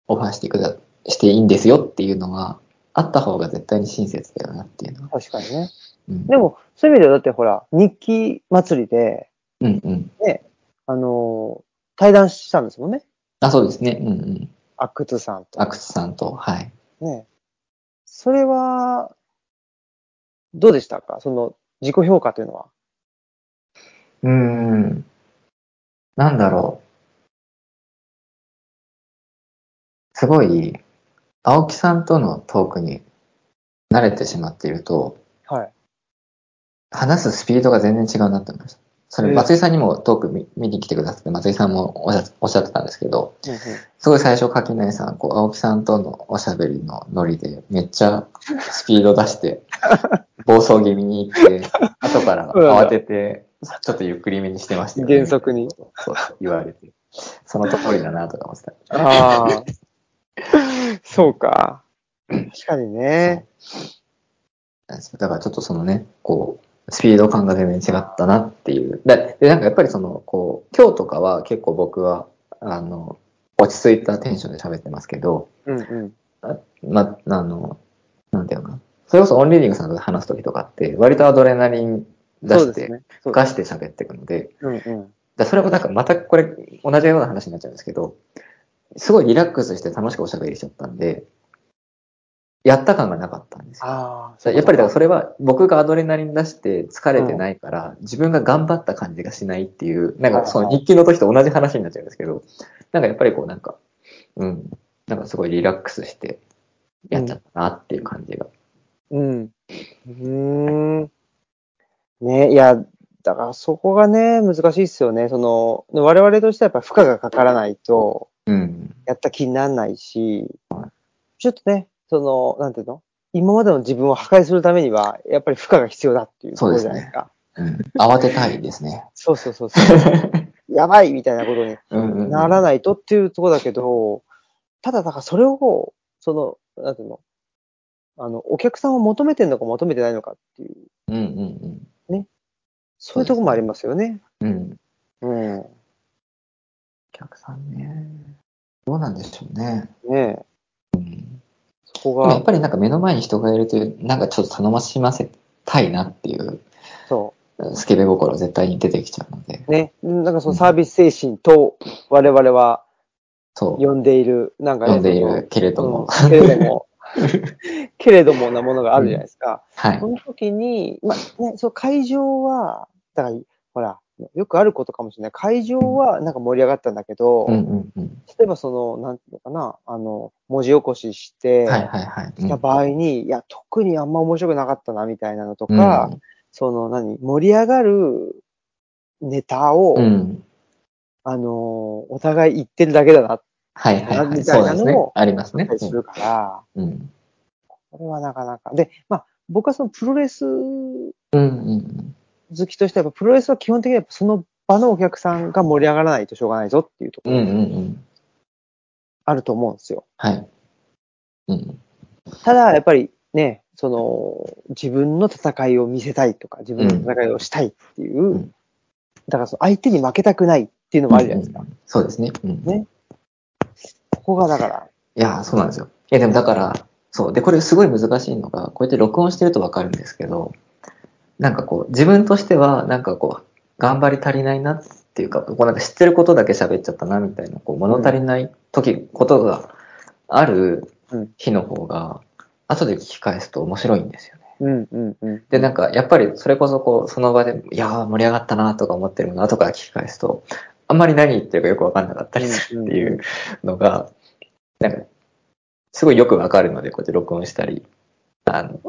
オファーしていくだ、していいんですよっていうのは、あった方が絶対に親切だよなっていうのは。確かにね。うん、でも、そういう意味ではだってほら、日記祭りで、うんうん。あのー対談したんですもんね。あ、そうですね。うんうん。阿久津さんと。阿久津さんと、はい。ね。それは、どうでしたか？その、自己評価というのは。うーん。なんだろう。すごい、青木さんとのトークに慣れてしまっていると、はい。話すスピードが全然違うなって思いました。それ、ええ松井さんにもトーク見見に来てくださって、松井さんもおっしゃおっしゃってたんですけど、うんうんすごい最初、柿内さん、こう、青木さんとのおしゃべりのノリで、めっちゃスピード出して、[laughs] 暴走気味に行って、後から慌てて、ちょっとゆっくりめにしてましたよね。原則に。そうそう言われて。その通りだなとか思ってた。ああ。そうか。確かにね。だからちょっとそのね、こう、スピード感が全然違ったなっていう。で、でなんかやっぱりその、こう、今日とかは結構僕は、あの、落ち着いたテンションで喋ってますけど、うんうん。ま、あの、なんていうのかな。それこそオンリーディングさんと話すときとかって、割とアドレナリン出して、ね。出して喋っていくので、うんうん。だそれもなんかまたこれ同じような話になっちゃうんですけど、すごいリラックスして楽しくおしゃべりしちゃったんで、やった感がなかったんですよ。やっぱりだからそれは僕がアドレナリン出して疲れてないから、自分が頑張った感じがしないっていう、なんかその日記の時と同じ話になっちゃうんですけど、なんかやっぱりこうなんか、うん、なんかすごいリラックスしてやっちゃったなっていう感じが。うん。うーん。ね、いや、だからそこがね、難しいっすよね。その、我々としてはやっぱ負荷がかからないと、うん。やった気にならないし、ちょっとね、その、なんていうの？今までの自分を破壊するためには、やっぱり負荷が必要だっていうところじゃないですか。うん、慌てたいですね。そうそうそうそう。[laughs] やばいみたいなことにうんうんうんならないとっていうところだけど、ただだからそれを、その、なんていうの？あの、お客さんを求めてるのか求めてないのかっていう、うんうんそういうところもありますよね。うん。うん。うん。お客さんね。どうなんでしょうね。ねえ。こが、やっぱりなんか目の前に人がいると、なんかちょっと頼ましませたいなっていう、そスケベ心絶対に出てきちゃうので。う。ね。なんかそのサービス精神と我々はそう。呼んでいる、なんかね、読んでいるけれども。うんけれども、[laughs] けれどもなものがあるじゃないですか。はいそ。の時に、まあね、そう会場は、だから、ほら、よくあることかもしれない。会場はなんか盛り上がったんだけど、うんうんうん。例えばその、なんていうのかな、あの、文字起こしして、はいはいはい。した場合に、いや、特にあんま面白くなかったな、みたいなのとか、うんその、何、盛り上がるネタを、うん。あの、お互い言ってるだけだなっはいはいはい。みたいなのも。ありますねするから、うん。これはなかなか。で、まあ、僕はそのプロレスうんうん好きとしては、プロレスは基本的にはその場のお客さんが盛り上がらないとしょうがないぞっていうところ。あると思うんですよ。はい。うん。ただ、やっぱりね、その、自分の戦いを見せたいとか、自分の戦いをしたいっていう、うんだからその相手に負けたくないっていうのもあるじゃないですか。うんうんそうですね。うん。ねここがだから、いや、そうなんですよ。いや、でもだから、そう。で、これすごい難しいのが、こうやって録音してるとわかるんですけど、なんかこう、自分としては、なんかこう、頑張り足りないなっていうか、こうなんか知ってることだけ喋っちゃったな、みたいな、こう、物足りない時、ことがあるうん日の方が、後で聞き返すと面白いんですよね。うんうんうん。で、なんか、やっぱりそれこそこう、その場で、いやー盛り上がったなとか思ってるのを後から聞き返すと、あんまり何言ってるかよくわかんなかったりするっていうのが、なんか、すごいよくわかるので、こうやって録音したり、あの、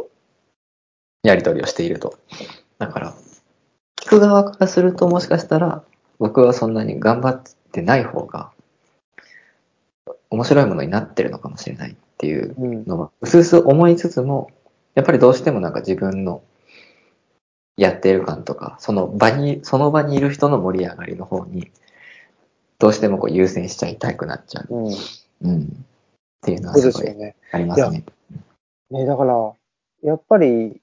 やりとりをしていると。だから、聞く側からするともしかしたら、僕はそんなに頑張ってない方が、面白いものになってるのかもしれないっていううん。のは、うすうす思いつつも、やっぱりどうしてもなんか自分のやってる感とか、その場に、その場にいる人の盛り上がりの方に、どうしてもこう優先しちゃいたくなっちゃう。うん。うん。っていうのはすごい。ありますね。ね、だから、やっぱり、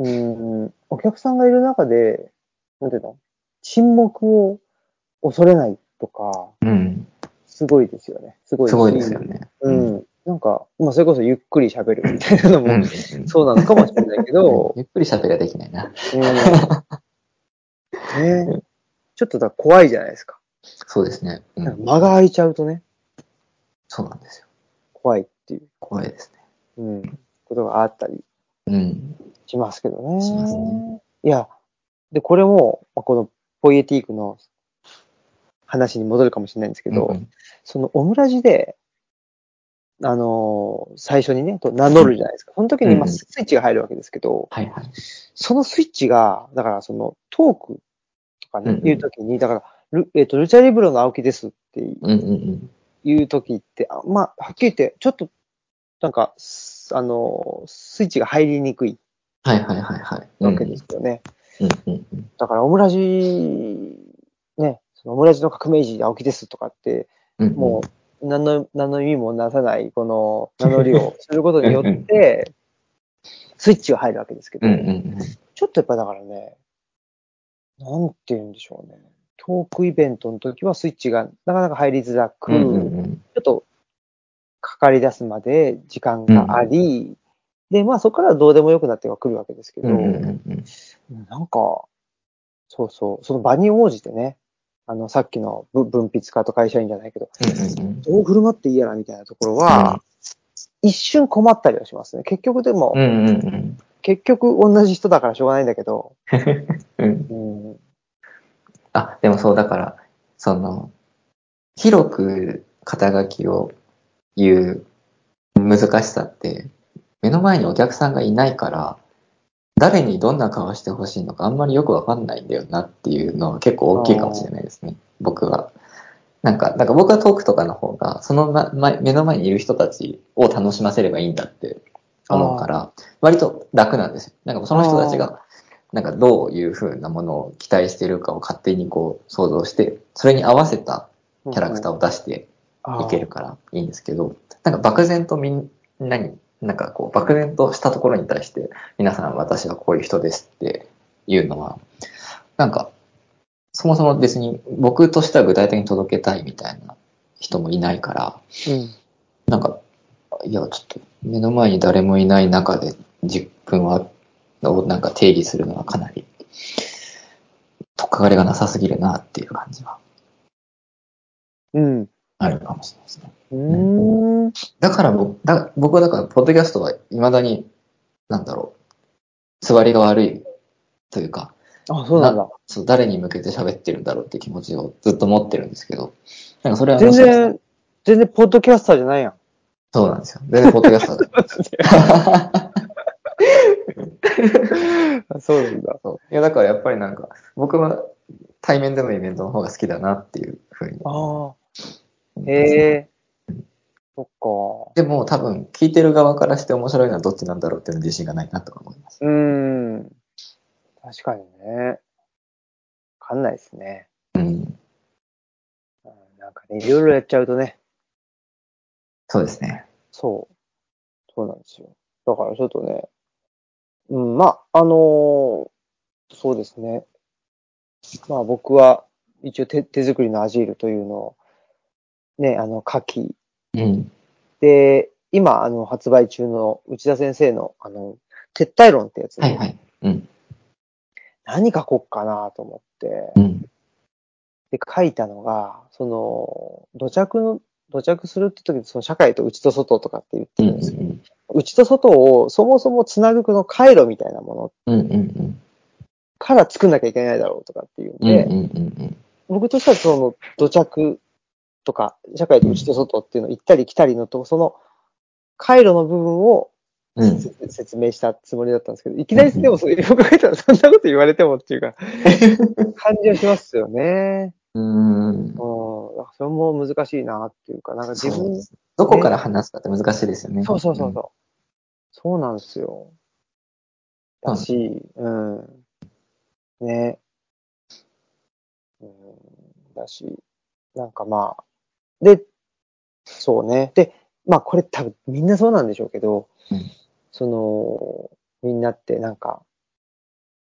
うん、お客さんがいる中で、なんていうの？沈黙を恐れないとか、うん。すごいですよね。すごい。すごいですよ。ね。うん。なんか、まあ、それこそゆっくり喋るみたいなのも、うん。そうなのかもしれないけど、[laughs] ゆっくり喋りはできないな。うん。ねちょっとだ怖いじゃないですか。そうですね。間が空いちゃうとね、そうなんですよ。怖いっていう、怖いですね。うん、ことがあったりうん。しますけどね。しますねいや、で、これも、まあこのポイエティークの話に戻るかもしれないんですけど、うんそのオムラジで、あのー最初にね、と名乗るじゃないですか。その時に、まあ、うんスイッチが入るわけですけど、はいはい。そのスイッチが、だからそのトークとかね、うんうん言う時に、だから、ル,、えっとルチャリブロの青木ですってうんうんうん。いう時って、あまあ、はっきり言って、ちょっと、なんか、すあのースイッチが入りにくいはいはいはいはい。わけですよね。うんうんうん。だから、オムラジ、ね、そのオムラジの革命児青木ですとかって、うんうんもう、何の、何の意味もなさない、この名乗りをすることによって、スイッチが入るわけですけど、うんうんうん。ちょっとやっぱだからね、なんて言うんでしょうね。トークイベントの時はスイッチがなかなか入りづらく、うんうんうん。ちょっとかかり出すまで時間があり、で、まあそこからはどうでもよくなってはくるわけですけど、うんうんうんうん。なんか、そうそう、その場に応じてね、あの、さっきのぶ文筆家と会社員じゃないけど、うんうんどう振る舞っていいやらみたいなところは、一瞬困ったりはしますね。結局でも、うんうんうん結局同じ人だからしょうがないんだけど、[laughs] うん。うん、あ、でもそうだから、その、広く肩書きを言う難しさって、目の前にお客さんがいないから、誰にどんな顔してほしいのかあんまりよくわかんないんだよなっていうのは結構大きいかもしれないですね。僕は。なんか、なんか僕はトークとかの方が、その、ま、ま目の前にいる人たちを楽しませればいいんだって思うから、割と楽なんですよ。なんかその人たちが、なんかどういう風なものを期待しているかを勝手にこう想像して、それに合わせたキャラクターを出していけるからいいんですけど、なんか漠然とみんなに、なんかこう漠然としたところに対して、皆さん私はこういう人ですっていうのは、なんか、そもそも別に僕としては具体的に届けたいみたいな人もいないから、うん。なんか、いや、ちょっと目の前に誰もいない中で自分は、をなんか定義するのはかなり、とっかかりがなさすぎるなっていう感じはうん。あるかもしれないですね。うーん。だから僕、だ僕はだから、ポッドキャストは未だに、なんだろう、座りが悪いというか、あ、そうなんだ。そう誰に向けて喋ってるんだろうって気持ちをずっと持ってるんですけど、なんかそれは全然、全然ポッドキャスターじゃないやん。そうなんですよ。全然ポッドキャストだ [laughs] そうなんだ。そういや、だからやっぱりなんか、僕は対面でのイベントの方が好きだなっていうふうに。ああ。へえ。そっでも多分、聞いてる側からして面白いのはどっちなんだろうっていうの自信がないなとか思います。か。うーん。確かにね。わかんないですね。うん。うんなんかね、いろいろやっちゃうとね。そうですね。そう。そうなんですよ。だからちょっとね。うん、まあ、あのーそうですね。まあ僕は一応手手作りのアジールというのを、ね、あの、書き、うん。で、今、あの、発売中の内田先生の、あの、撤退論ってやつ、はいはい。うん。何書こっかなと思ってう、ん。で、書いたのが、その、土着の土着するって時に、その社会と内と外とかって言ってうんうるんですけど、ん内と外をそもそもつなぐこの回路みたいなものうん。うんうんから作んなきゃいけないだろうとかっていうんうん。うんで、うんうん僕としてはその土着とか、社会と内と外っていうのを行ったり来たりのと、その回路の部分をうん。うん。説説明したつもりだったんですけど、いきなりでもそう、よく考えたらそんなこと言われてもっていうか、[laughs] 感じはしますよね。うん。うん。それも難しいなっていうか、なんか自分、そうですどこから話すかって難しいですよね。そうそうそうそう。そうなんですよ。だし、うん。ね。うん。だし、なんかまあ、で、そうね。で、まあこれ多分みんなそうなんでしょうけど、うんその、みんなってなんか、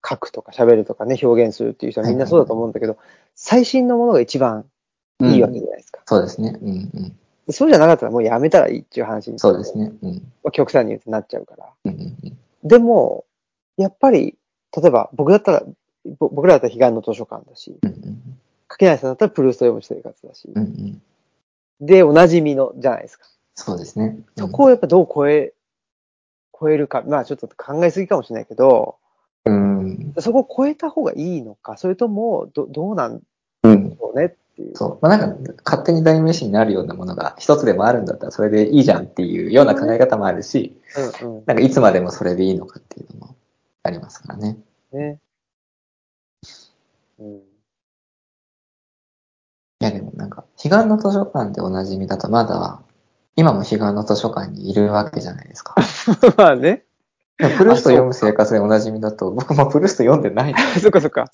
書くとか喋るとかね、表現するっていう人はみんなそうだと思うんだけど、最新のものが一番うん。いいわけじゃないですか。そうですね。うんうん。でそうじゃなかったらもうやめたらいいっていう話に。そうですね。うん。まあ極端に言うとなっちゃうから。うんうんうん。でも、やっぱり、例えば僕だったら、ぼ僕らだったら彼岸の図書館だし、うんうん柿内さんだったらプルースト読む生活だし、うんうん。で、おなじみの、じゃないですか。そうですね。そこをやっぱどう超え、超えるか、まあちょっと考えすぎかもしれないけど、うん。そこを超えた方がいいのか、それとも、どどうなんうん。だろうねっていう。そう。まあなんか、勝手に代名詞になるようなものが一つでもあるんだったらそれでいいじゃんっていうような考え方もあるし、うんうなんかいつまでもそれでいいのかっていうのもありますからね。ん。ね。うん。いやでもなんか、彼岸の図書館でおなじみだとまだ、今も彼岸の図書館にいるわけじゃないですか。[laughs] まあね。プルースト読む生活でおなじみだと、僕もプルースト読んでない。[laughs] そっかそっか。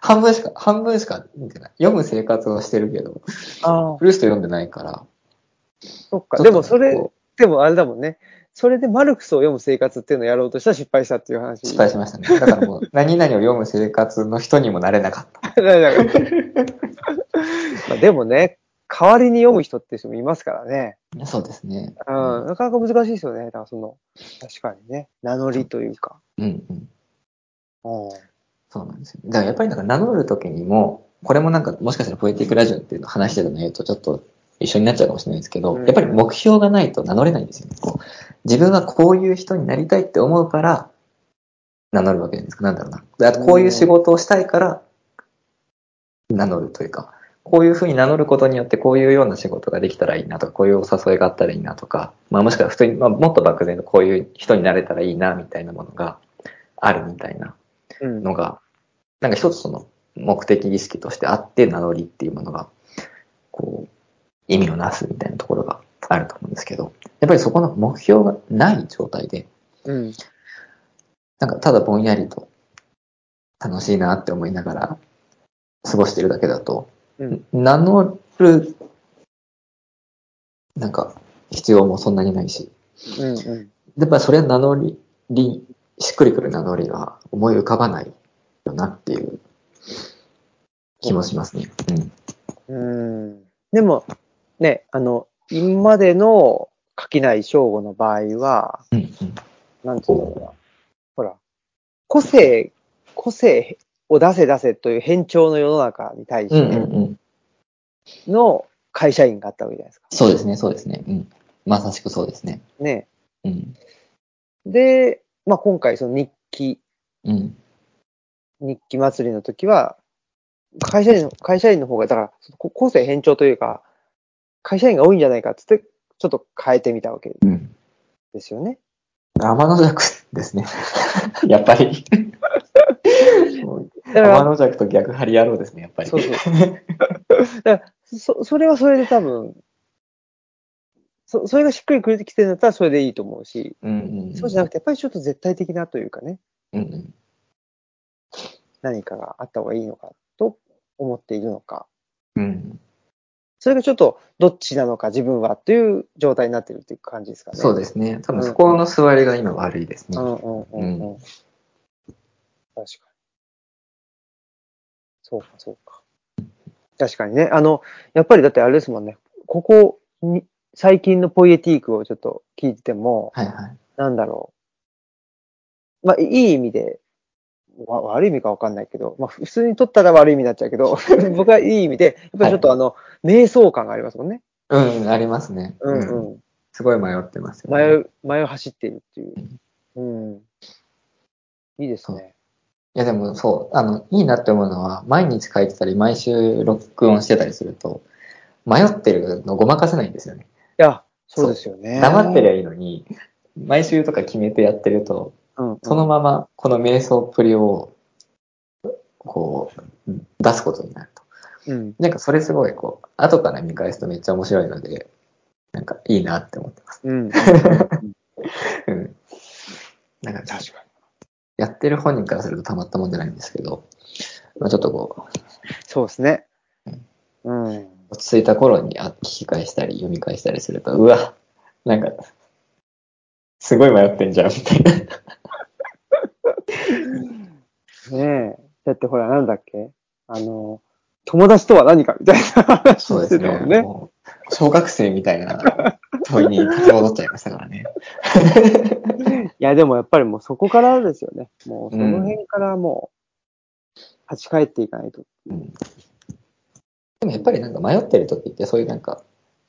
半分しか、半分しか読んでない。読む生活をしてるけど、ああ、プルースト読んでないから。そっか。でもそれこ、でもあれだもんね。それでマルクスを読む生活っていうのをやろうとしたら失敗したっていう話。う失敗しましたね。だからもう、[laughs] 何々を読む生活の人にもなれなかった。[laughs] なんかまあでもね、代わりに読む人っていう人もいますからね。そうですね。うん、なかなか難しいですよね。だからその、確かにね、名乗りというか。うんうん。うん。そうなんですよ。だからやっぱりなんか名乗るときにも、これもなんかもしかしたらポエティックラジオっていうのを話してた内容とちょっと一緒になっちゃうかもしれないですけど、うんやっぱり目標がないと名乗れないんですよね。こう自分はこういう人になりたいって思うから名乗るわけじゃないですか。なんだろうな。であとこういう仕事をしたいから名乗るというか、こういうふうに名乗ることによってこういうような仕事ができたらいいなとか、こういうお誘いがあったらいいなとか、まあもしくは普通に、まあもっと漠然とこういう人になれたらいいなみたいなものがあるみたいなうん。のが、なんか一つその目的意識としてあって名乗りっていうものが、こう、意味をなすみたいなところがあると思うんですけど、やっぱりそこの目標がない状態で、うん。なんかただぼんやりと楽しいなって思いながら過ごしてるだけだと、うん。名乗る、なんか必要もそんなにないし、うん。うん。やっぱりそれは名乗り、りしっくりくる名乗りは思い浮かばないよなっていう気もしますね。うん。うん。でも、ね、あの、今までの垣内翔吾の場合は、うんうんなんていうのかな。ほら、個性、個性を出せ出せという変調の世の中に対してうん。の会社員があったわけじゃないですか。そうですね、そうですね。うん。まさしくそうですね。ね。うん。で、まあ、今回その日記、うん。日記祭りの時は、会社員の、会社員の方が、だから、こ個性変調というか、会社員が多いんじゃないかっつって、ちょっと変えてみたわけうん。ですよね。天の弱ですね。[laughs] やっぱり。天の弱と逆張り野郎ですね、やっぱり。そうそう。だからそ、それはそれで多分、そ、それがしっくりくれてきてるんだったらそれでいいと思うし、うんうん。そうじゃなくて、やっぱりちょっと絶対的なというかね、うんうん。何かがあった方がいいのかと思っているのか、うん。それがちょっとどっちなのか自分はという状態になってるっていう感じですかね。そうですね。多分そこの座りが今悪いですね。うんうんうんうん。確かに。そうか、そうか。確かにね。あの、やっぱりだってあれですもんね。ここに、最近のポイエティークをちょっと聞いてても、はいはい。なんだろう。まあ、いい意味で、わ悪い意味かわかんないけど、まあ、普通に取ったら悪い意味になっちゃうけど、[laughs] 僕はいい意味で、やっぱりちょっとあの、瞑想感がありますもんね。うん、ありますね。うんうん。すごい迷ってますよ、ね。迷う、迷う走っているっていう。うん。いいですね。いやでもそう、あの、いいなって思うのは、毎日書いてたり、毎週録音してたりすると、迷ってるのごまかせないんですよね。いや、そうですよね。黙ってりゃいいのに、毎週とか決めてやってると、うん、そのままこの瞑想っぷりを、こう、出すことになると。うん。なんかそれすごいこう、後から見返すとめっちゃ面白いので、なんかいいなって思ってます。うん。うん。なんか確かに。やってる本人からするとたまったもんじゃないんですけど、まあ、ちょっとこう、そうですね。うん。落ち着いた頃にあ聞き返したり読み返したりすると、うわ、なんか、すごい迷ってんじゃん、みたいな。ねえ。だってほら、なんだっけ？あの、友達とは何かみたいな話そうですね。してたもんね。もう小学生みたいな問いに立ち戻っちゃいましたからね。いや、でもやっぱりもうそこからですよね。もうその辺からもう、立ち返っていかないと。うんでもやっぱりなんか迷ってる時ってそういうなんか、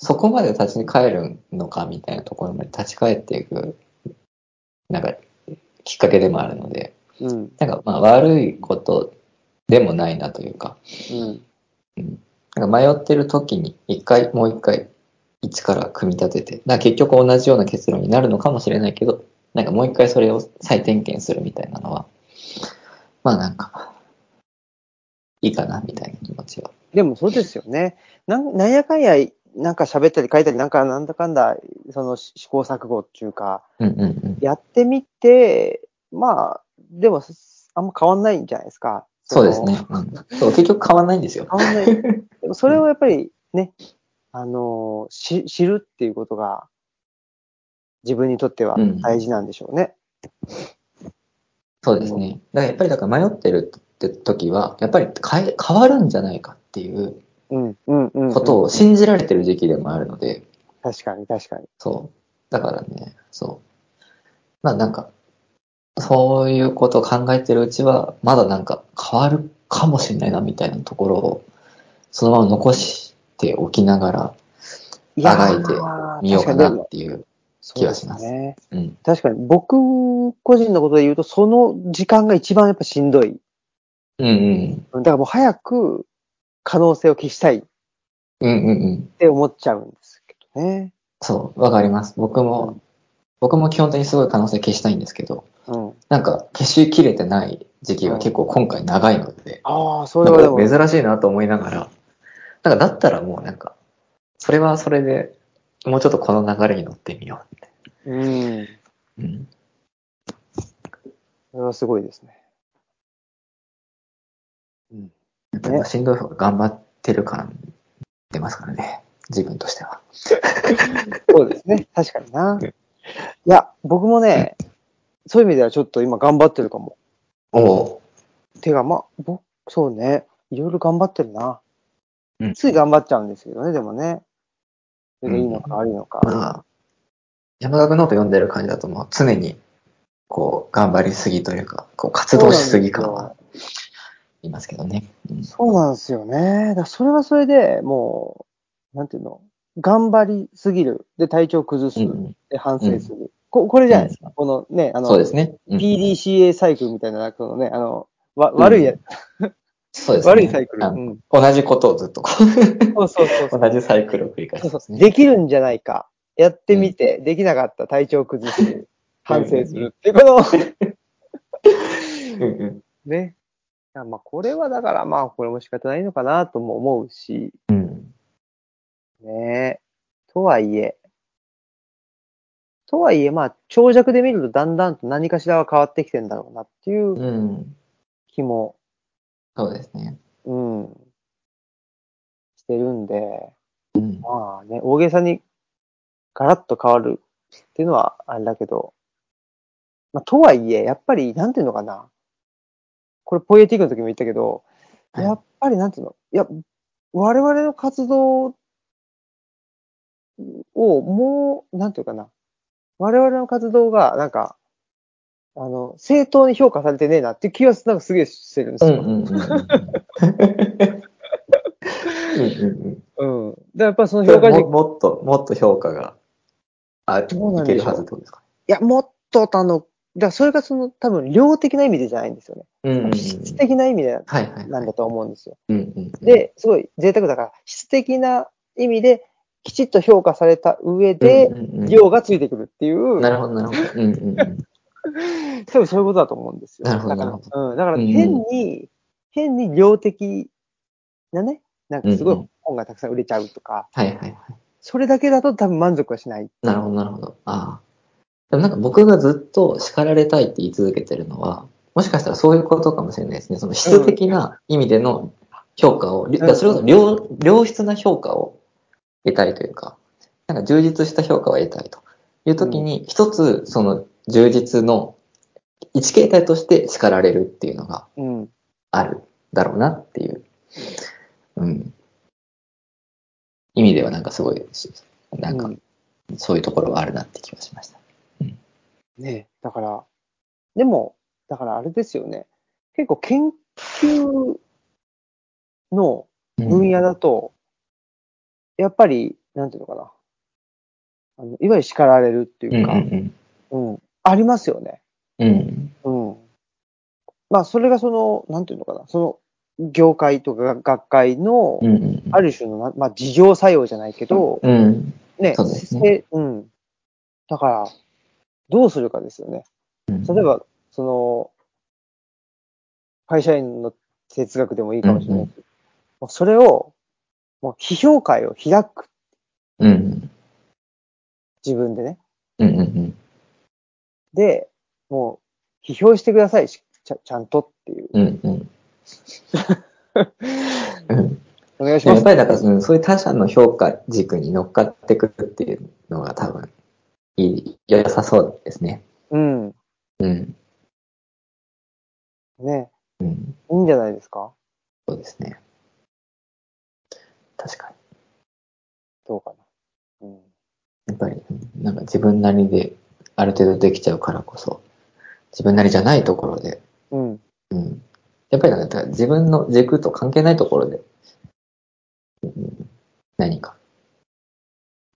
そこまで立ち返るのかみたいなところまで立ち返っていく、なんか、きっかけでもあるので、うん。なんかまあ悪いことでもないなというか、うん。なんか迷ってる時に一回、もう一回、一から組み立てて、だから結局同じような結論になるのかもしれないけど、なんかもう一回それを再点検するみたいなのは、まあなんか、いいかなみたいな気持ちは。でもそうですよね。なんなんやかんや、なんか喋ったり書いたり、なんかなんだかんだ、その試行錯誤っていうか、うんうんうん。やってみて、まあ、でも、あんま変わんないんじゃないですか。そうですね。うん、そう結局変わんないんですよ。変わんない。[laughs] でもそれをやっぱりね、あの、し知るっていうことが、自分にとっては大事なんでしょうね。そうですね。だからやっぱりだから迷ってるって時は、やっぱり変え変わるんじゃないかっていううん、うん、うんうん。ことを信じられてる時期でもあるので、確かに、確かに。そう。だからね、そう。まあなんか、そういうことを考えてるうちは、まだなんか変わるかもしれないなみたいなところを、そのまま残しておきながら、あがいてみようかなっていう。気がしますね。うん。確かに、僕個人のことで言うと、その時間が一番やっぱしんどい。うんうん。だからもう早く可能性を消したいっうんうんうん。て思っちゃうんですけどね。そう、わかります。僕も、僕も基本的にすごい可能性消したいんですけど、うん。なんか消しきれてない時期が結構今回長いので、ああ、それはでも、なんか珍しいなと思いながら、なんかだったらもうなんか、それはそれでもうちょっとこの流れに乗ってみようって。うん。うん。それはすごいですね。うん。やっぱりしんどい方が頑張ってる感出ますからね。自分としては。そうですね。確かにな。うんいや、僕もね、そういう意味ではちょっと今頑張ってるかも。おおてか、まあ、僕、そうね。いろいろ頑張ってるな。うんつい頑張っちゃうんですけどね、でもね。それがいいのか悪いのか。まあ、山岳ノート読んでる感じだともう常に、こう、頑張りすぎというか、こう、活動しすぎ感は、いますけどね。うんそうなんですよね。だからそれはそれでもう、なんていうの、頑張りすぎる。で、体調崩す。うんで、反省する。ここれじゃないですか。このね、あの、そうですね。うん PDCA サイクルみたいな、このね、あの、わ悪いや、そうですね。悪いサイクル。同じことをずっとこそうそうそうそうう、同じサイクルを繰り返そうそう。すんできるんじゃないか。やってみて、できなかった。体調崩す。反省する。って、この、うんうんね。いやまあ、これはだから、まあ、これも仕方ないのかなとも思うし、うん。ねとはいえ、とはいえ、まあ、長尺で見るとだんだんと何かしらは変わってきてんだろうなっていううん。気も、そうですね。うん、してるんで、うん。まあね、大げさにガラッと変わるっていうのはあれだけど、まあ、とはいえ、やっぱり、なんていうのかな。これ、ポエティックの時も言ったけど、はいやっぱり、なんていうの、いや、我々の活動をもう、なんていうかな。我々の活動が、なんか、あの、正当に評価されてねえなっていう気がなんかすげえしてるんですよ。うんうんうんうん。うんうんうん。で、やっぱりその評価軸、ももっと、もっと評価が、あ、いけるはずってことですか？いや、もっと、あの、だからそれがその多分量的な意味でじゃないんですよね。うんうんうん。質的な意味で。なんだと思うんですよ。うんうんうん、で、すごい贅沢だから、質的な意味できちっと評価された上うんで、うんうん量がついてくるっていう、なるほど、なるほど。うんうんうん。[laughs] 多分そういうことだと思うんですよ。なるほどだからうん、だからうん変に、変に量的なね、なんかすごいうんうん本がたくさん売れちゃうとか、はいはいはい。それだけだと多分満足はしない。なるほど、なるほど。ああ。でもなんか僕がずっと叱られたいって言い続けてるのは、もしかしたらそういうことかもしれないですね。その質的な意味での評価を、りんそれこそ良良質な評価を得たいというか、なんか充実した評価を得たいというときに、一つその充実の一形態として叱られるっていうのがうん。あるだろうなっていう、うん、意味ではなんかすごい、なんかうんそういうところはあるなって気がしました。ねだから、でも、だからあれですよね。結構研究の分野だと、やっぱり、なんていうのかな。あのいわゆる叱られるっていうか、うんうんうん、ありますよね。うん。うん。うん。まあ、それがその、なんていうのかな。その、業界とか学会の。ある種のな、まあ、自浄作用じゃないけど、うん。ね、そうですねせうん。だから、どうするかですよね。うん例えば、その、会社員の哲学でもいいかもしれないですけど、もうそれを、もう批評会を開く、うん。自分でね。うんうんうん。で、もう、批評してください、しちゃちゃんとっていう。うんうん。[laughs] うんお願いします。やっぱりだからそのそういう他者の評価軸に乗っかってくるっていうのが多分いい、良さそうですね。うん。うん。ね。うん。いいんじゃないですか？そうですね。確かに。どうかな。うん。やっぱり、うんなんか自分なりである程度できちゃうからこそ、自分なりじゃないところで、うん。うん。やっぱりなんか自分の軸と関係ないところで、うん、何か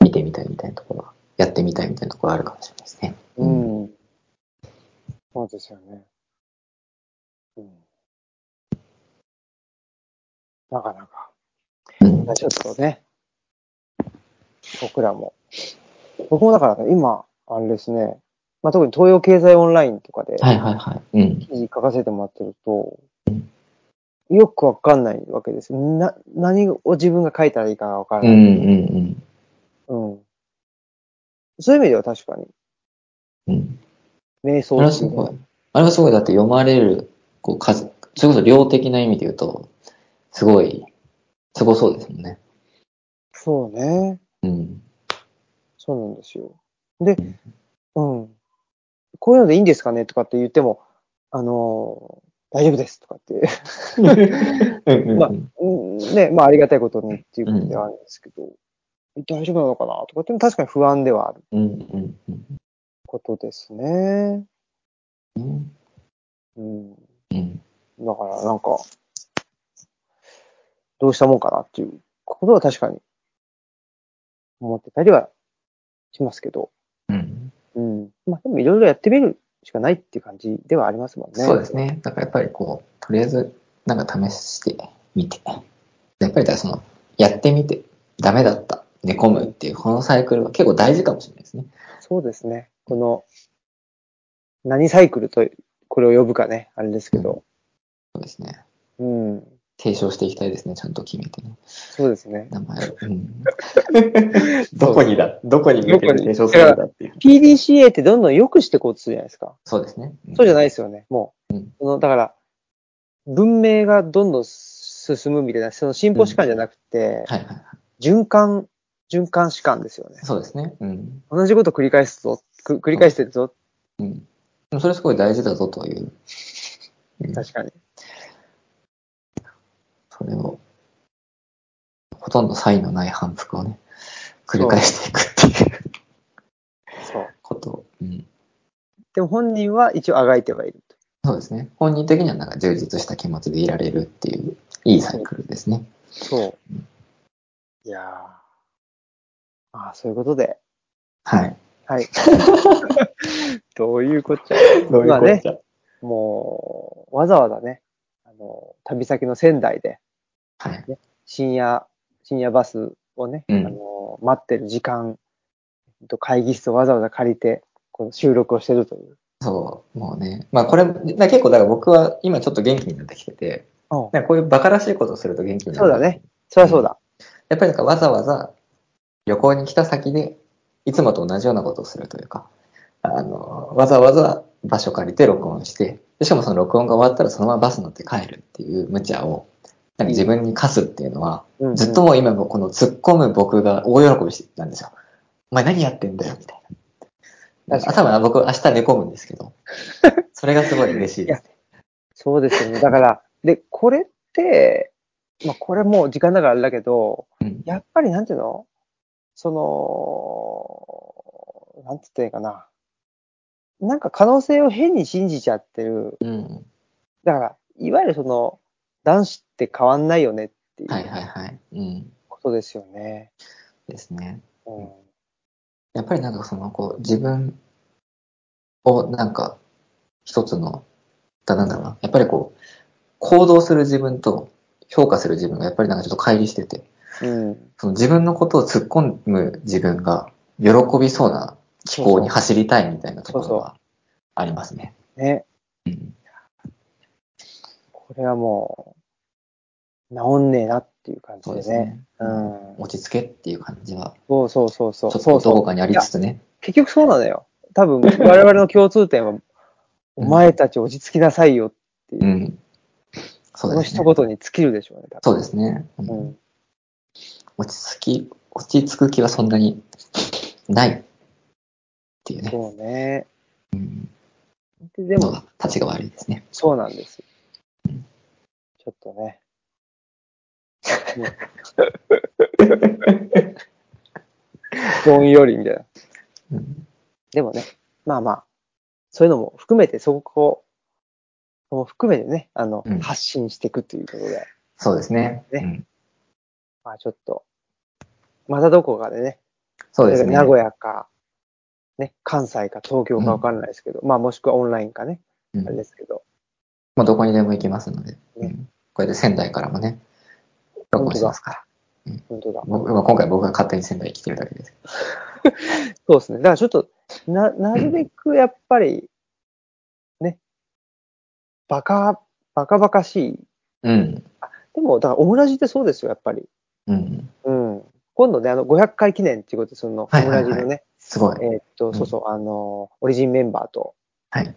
見てみたいみたいなところは、やってみたいみたいなところあるかもしれないですね。う。ん。そうですよね。うん。なかなか。うん。ちょっとね、僕らも。僕もだからね、今、あれですね、まあ、特に東洋経済オンラインとかではいはいはい。うん。記事書かせてもらってると、よくわかんないわけです。な、何を自分が書いたらいいかがわからうんない。うんうん。そういう意味では確かに、うん。うん。瞑あれ想っていうのはすごい。あれはすごい、だって読まれる、こう、数、それこそ量的な意味で言うと、すごい、すごそうですもんね。そうね。うん。そうなんですよ。で、うん。こういうのでいいんですかねとかって言っても、あのー大丈夫ですとかって、うん [laughs] まあうんね、まあありがたいことにっていうことではあるんですけど、大丈夫なのかなとかっても確かに不安ではあるうんうんうんことですね。うんうん。うんだからなんか、どうしたもんかなっていうことは確かに思ってたりはしますけど、うんうん。まあでもいろいろやってみるしかないっていう感じではありますもんね。そうですね。だからやっぱりこう、とりあえず、なんか試してみて。やっぱりだその、やってみて、ダメだった、寝込むっていう、このサイクルは結構大事かもしれないですね。そうですね。この、何サイクルとこれを呼ぶかね、あれですけど。そうですね。うん。提唱していきたいですね、ちゃんと決めてね。そうですね。名前を。うん、[laughs] どこにだ？どこに向けて提唱するんだっていう。PDCA ってどんどん良くしていこうとするじゃないですか。そうですね。そうじゃない。ですよね。もう、うんそのだから、文明がどんどん進むみたいな、その進歩史観じゃなくて、はいはいはい。循環、循環史観ですよね。そうですね。うん。同じこと繰り返すぞ、く繰り返してるぞ。うん。でもそれすごい大事だぞという。うん確かに。それを、ほとんど差異のない反復をね、繰り返していくっていうそう。ことを。うん。でも本人は一応あがいてはいると。そうですね。本人的にはなんか充実した気持ちでいられるっていう、いいサイクルですね。そう。いやー。ああ、そういうことで。はい。はい。[laughs] どういうこっちゃ。どういうこっちゃもう、わざわざね、あの、旅先の仙台で、はい。深夜、深夜バスをね、うんあの、待ってる時間と会議室をわざわざ借りて、この収録をしてるという。そう、もうね。まあこれ、だ結構だから僕は今ちょっと元気になってきてて、こういうバカらしいことをすると元気になる。そうだね。そりゃそうだ。やっぱりなんかわざわざ旅行に来た先で、いつもと同じようなことをするというか、あの、わざわざ場所借りて録音して、でしかもその録音が終わったらそのままバス乗って帰るっていう無茶を、なんか自分に課すっていうのは、ずっともう今もこの突っ込む僕が大喜びしてたんですよ。お前何やってんだよ、みたいな。確かに多分僕明日寝込むんですけど、[laughs] それがすごい嬉しいです。そうですよね。だから、で、これって、まあ、これもう時間だからあれだけど、うんやっぱりなんていうの？その、なんて言ったらいいかな。なんか可能性を変に信じちゃってる。うん。だから、いわゆるその、男子って変わんないよねっていはいうはいはい。うん。ことですよね。ですね。うん。やっぱりなんかその、こう、自分をなんか、一つの、だなんだろうな。やっぱりこう、行動する自分と評価する自分がやっぱりなんかちょっと乖離してて、うん。その自分のことを突っ込む自分が喜びそうな気候に走りたいみたいなところがありますね。ね。うんこれはもう、治んねえなっていう感じでね。そうですね。うん。落ち着けっていう感じは、そうそうそうそう。ちょっそうそうとどこかにありつつね。結局そうなのよ。多分、我々の共通点は、お前たち落ち着きなさいよっていうう、ん。そそうのですね。一言に尽きるでしょうね。多そう分ですね。うんうん。落ち着き、落ち着く気はそんなにないっていうね。そうね。うん。ででも、のが立ちが悪いですね。そうなんです。ちょっとね。どんよりみたいな。うん。でもね、まあまあ、そういうのも含めて、そこも含めてね、あの、うん発信していくということで、そうですね。ねうんまあちょっと、またどこかでね、そうですね。名古屋か、ね、関西か東京かわかんないですけど、まあもしくはオンラインかね、うんあれですけど、まあ、どこにでも行きますので、ねうんこれで仙台からもね、録音しますから。本当だ。僕まあ、今回僕が勝手に仙台に来てるだけですけ [laughs] そうですね。だからちょっと、な、なるべくやっぱり、ね、バカ、バカバカしい。ど。うん。でも、だからオムラジってそうですよ、やっぱり。うん。うん。今度ね、あの、500回記念っていうことで、その、オムはいはいはいラジのね、すごい。えーっと、そうそう、あの、オリジンメンバーとはい。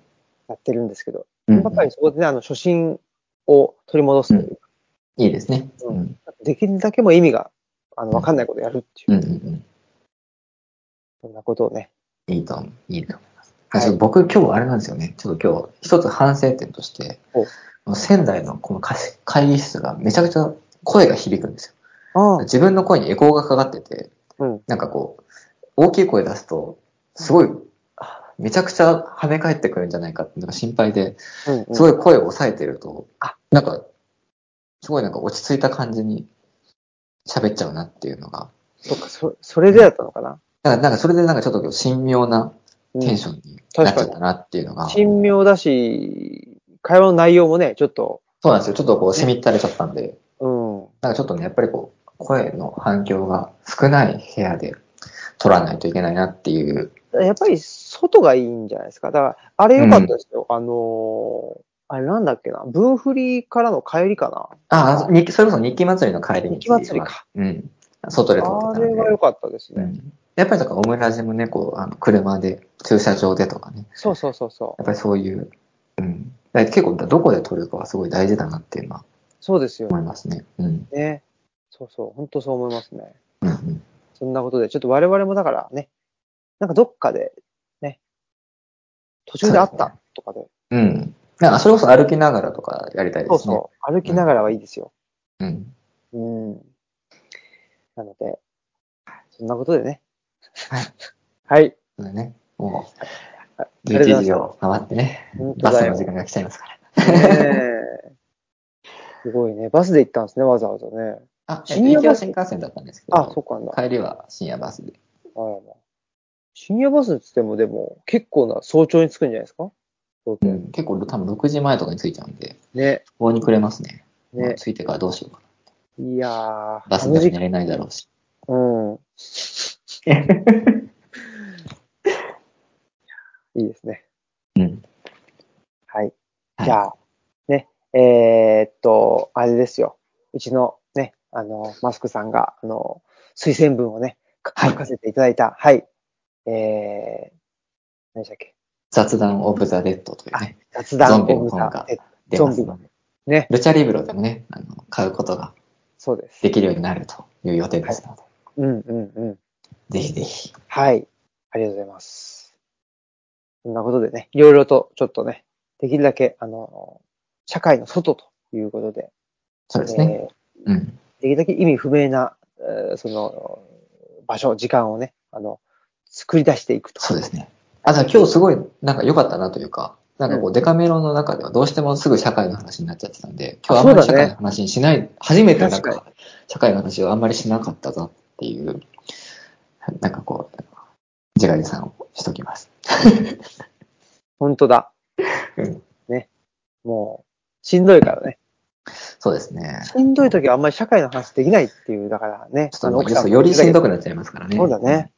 やってるんですけど、うんやっぱりそこでね、あの、初心を取り戻すというか、いいですね。ううんん。できるだけもう意味が、あの、わかんないことやるっていう、うんうんうん。そんなことをね、いいと。いいと思います。はい僕今日あれなんですよね。ちょっと今日一つ反省点としてお、仙台のこの会会議室がめちゃくちゃ声が響くんですあよ。自分の声にエコーがかかってて、あ、うん。なんかこう、大きい声出すと、すごい、あめちゃくちゃ跳ね返ってくるんじゃないかっていうのが心配で、うん、うん。すごい声を抑えてると、あなんか、すごいなんか落ち着いた感じに喋っちゃうなっていうのが、そっか、そ、それでだったのかな？なんかなんかそれでなんかちょっと神妙なうんテンションになっちゃったなっていうのが、神妙だし、会話の内容もね、ちょっと、そうなんですよ。ちょっとこう、しみったれちゃったんで、うん。なんかちょっとね、やっぱりこう、声の反響が少ない部屋で撮らないといけないなっていう。やっぱり外がいいんじゃないですか。だから、あれ良かったですよ。あのーあれなんだっけな。分振りからの帰りかな。ああ、それこそ日記祭りの帰り道日記祭りか。うん。外で撮あってたので。れは良かったですね。うん。やっぱりだからオムラジもね、こう、あの、車で、駐車場でとかね。そうそうそうそう。やっぱりそういう、うん。結構どこで撮るかはすごい大事だなっていうのはそうですよ思いますね。うん。ね。そうそう。本当そう思いますね。そんなことで、ちょっと我々もだからね、なんかどっかで、ね、途中で会ったとかで、うん。なんかそれこそ歩きながらとかやりたいですね。そうそう、歩きながらはいいですよ。うん。うん。なので、そんなことでね。はい。はい。そうだね。もう、あありがとうござ11時を回ってね、バスの時間が来ちゃいますから。す。ねえすごいね。バスで行ったんですね、わざわざね。あ、深夜バス新幹線だったんですけど、あ、そっかな。帰りは深夜バスえっと行きは新幹線だったんですけど、あ、そっかなんだ。帰りは深夜バスで。あらま深夜バスって言っても、でも、結構な早朝に着くんじゃないですか？うん、結構多分6時前とかに着いちゃうんで、ね。棒にくれますね。まあね。着いてからどうしようかいやー、な。バスで寝れないだろうし。うん。[laughs] いいですね。うん。はい。はいじゃあ、ね、えーっと、あれですよ。うちのね、あの、マスクさんが、あの、推薦文をね、書かせていただいた、はい。えー、何でしたっけ？雑談オブザ・デッドというね、雑談ゾンビオブザの本がえ出ますので、ね、ルチャリブロでもね、あの買うことがそうです。できるようになるという予定ですので、うんうんうん。ぜひぜひ。はい。ありがとうございます。そんなことでね、いろいろとちょっとね、できるだけ、あの、社会の外ということで、そうですね。えーうん。できるだけ意味不明な、えーその、場所、時間をね、あの、作り出していくと。そうですね。あ、じゃあ今日すごい、なんか良かったなというか、なんかこうう、デカメロの中ではどうしてもすぐ社会の話になっちゃってたんで、あ今日あんまり社会の話にしない、初めてなん確か、社会の話をあんまりしなかったぞっていう、なんかこう、ジガリさんをしときます。[laughs] 本当だ。うんね。もう、しんどいからね。そうですね。しんどい時はあんまり社会の話できないっていう、だからね。ちょっとよりしんどくなっちゃいますからね。そうだね。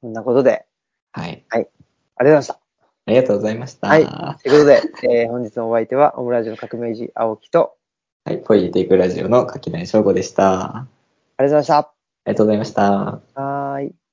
そんなことで、はい。ありがとうございました。ありがとうございました。はいはということで、えー本日のお相手は、オムラジオの革命児、青木と、い。ポイジテイクラジオの柿内翔吾でした。あありがとうございまりがとうございました。した。はーい。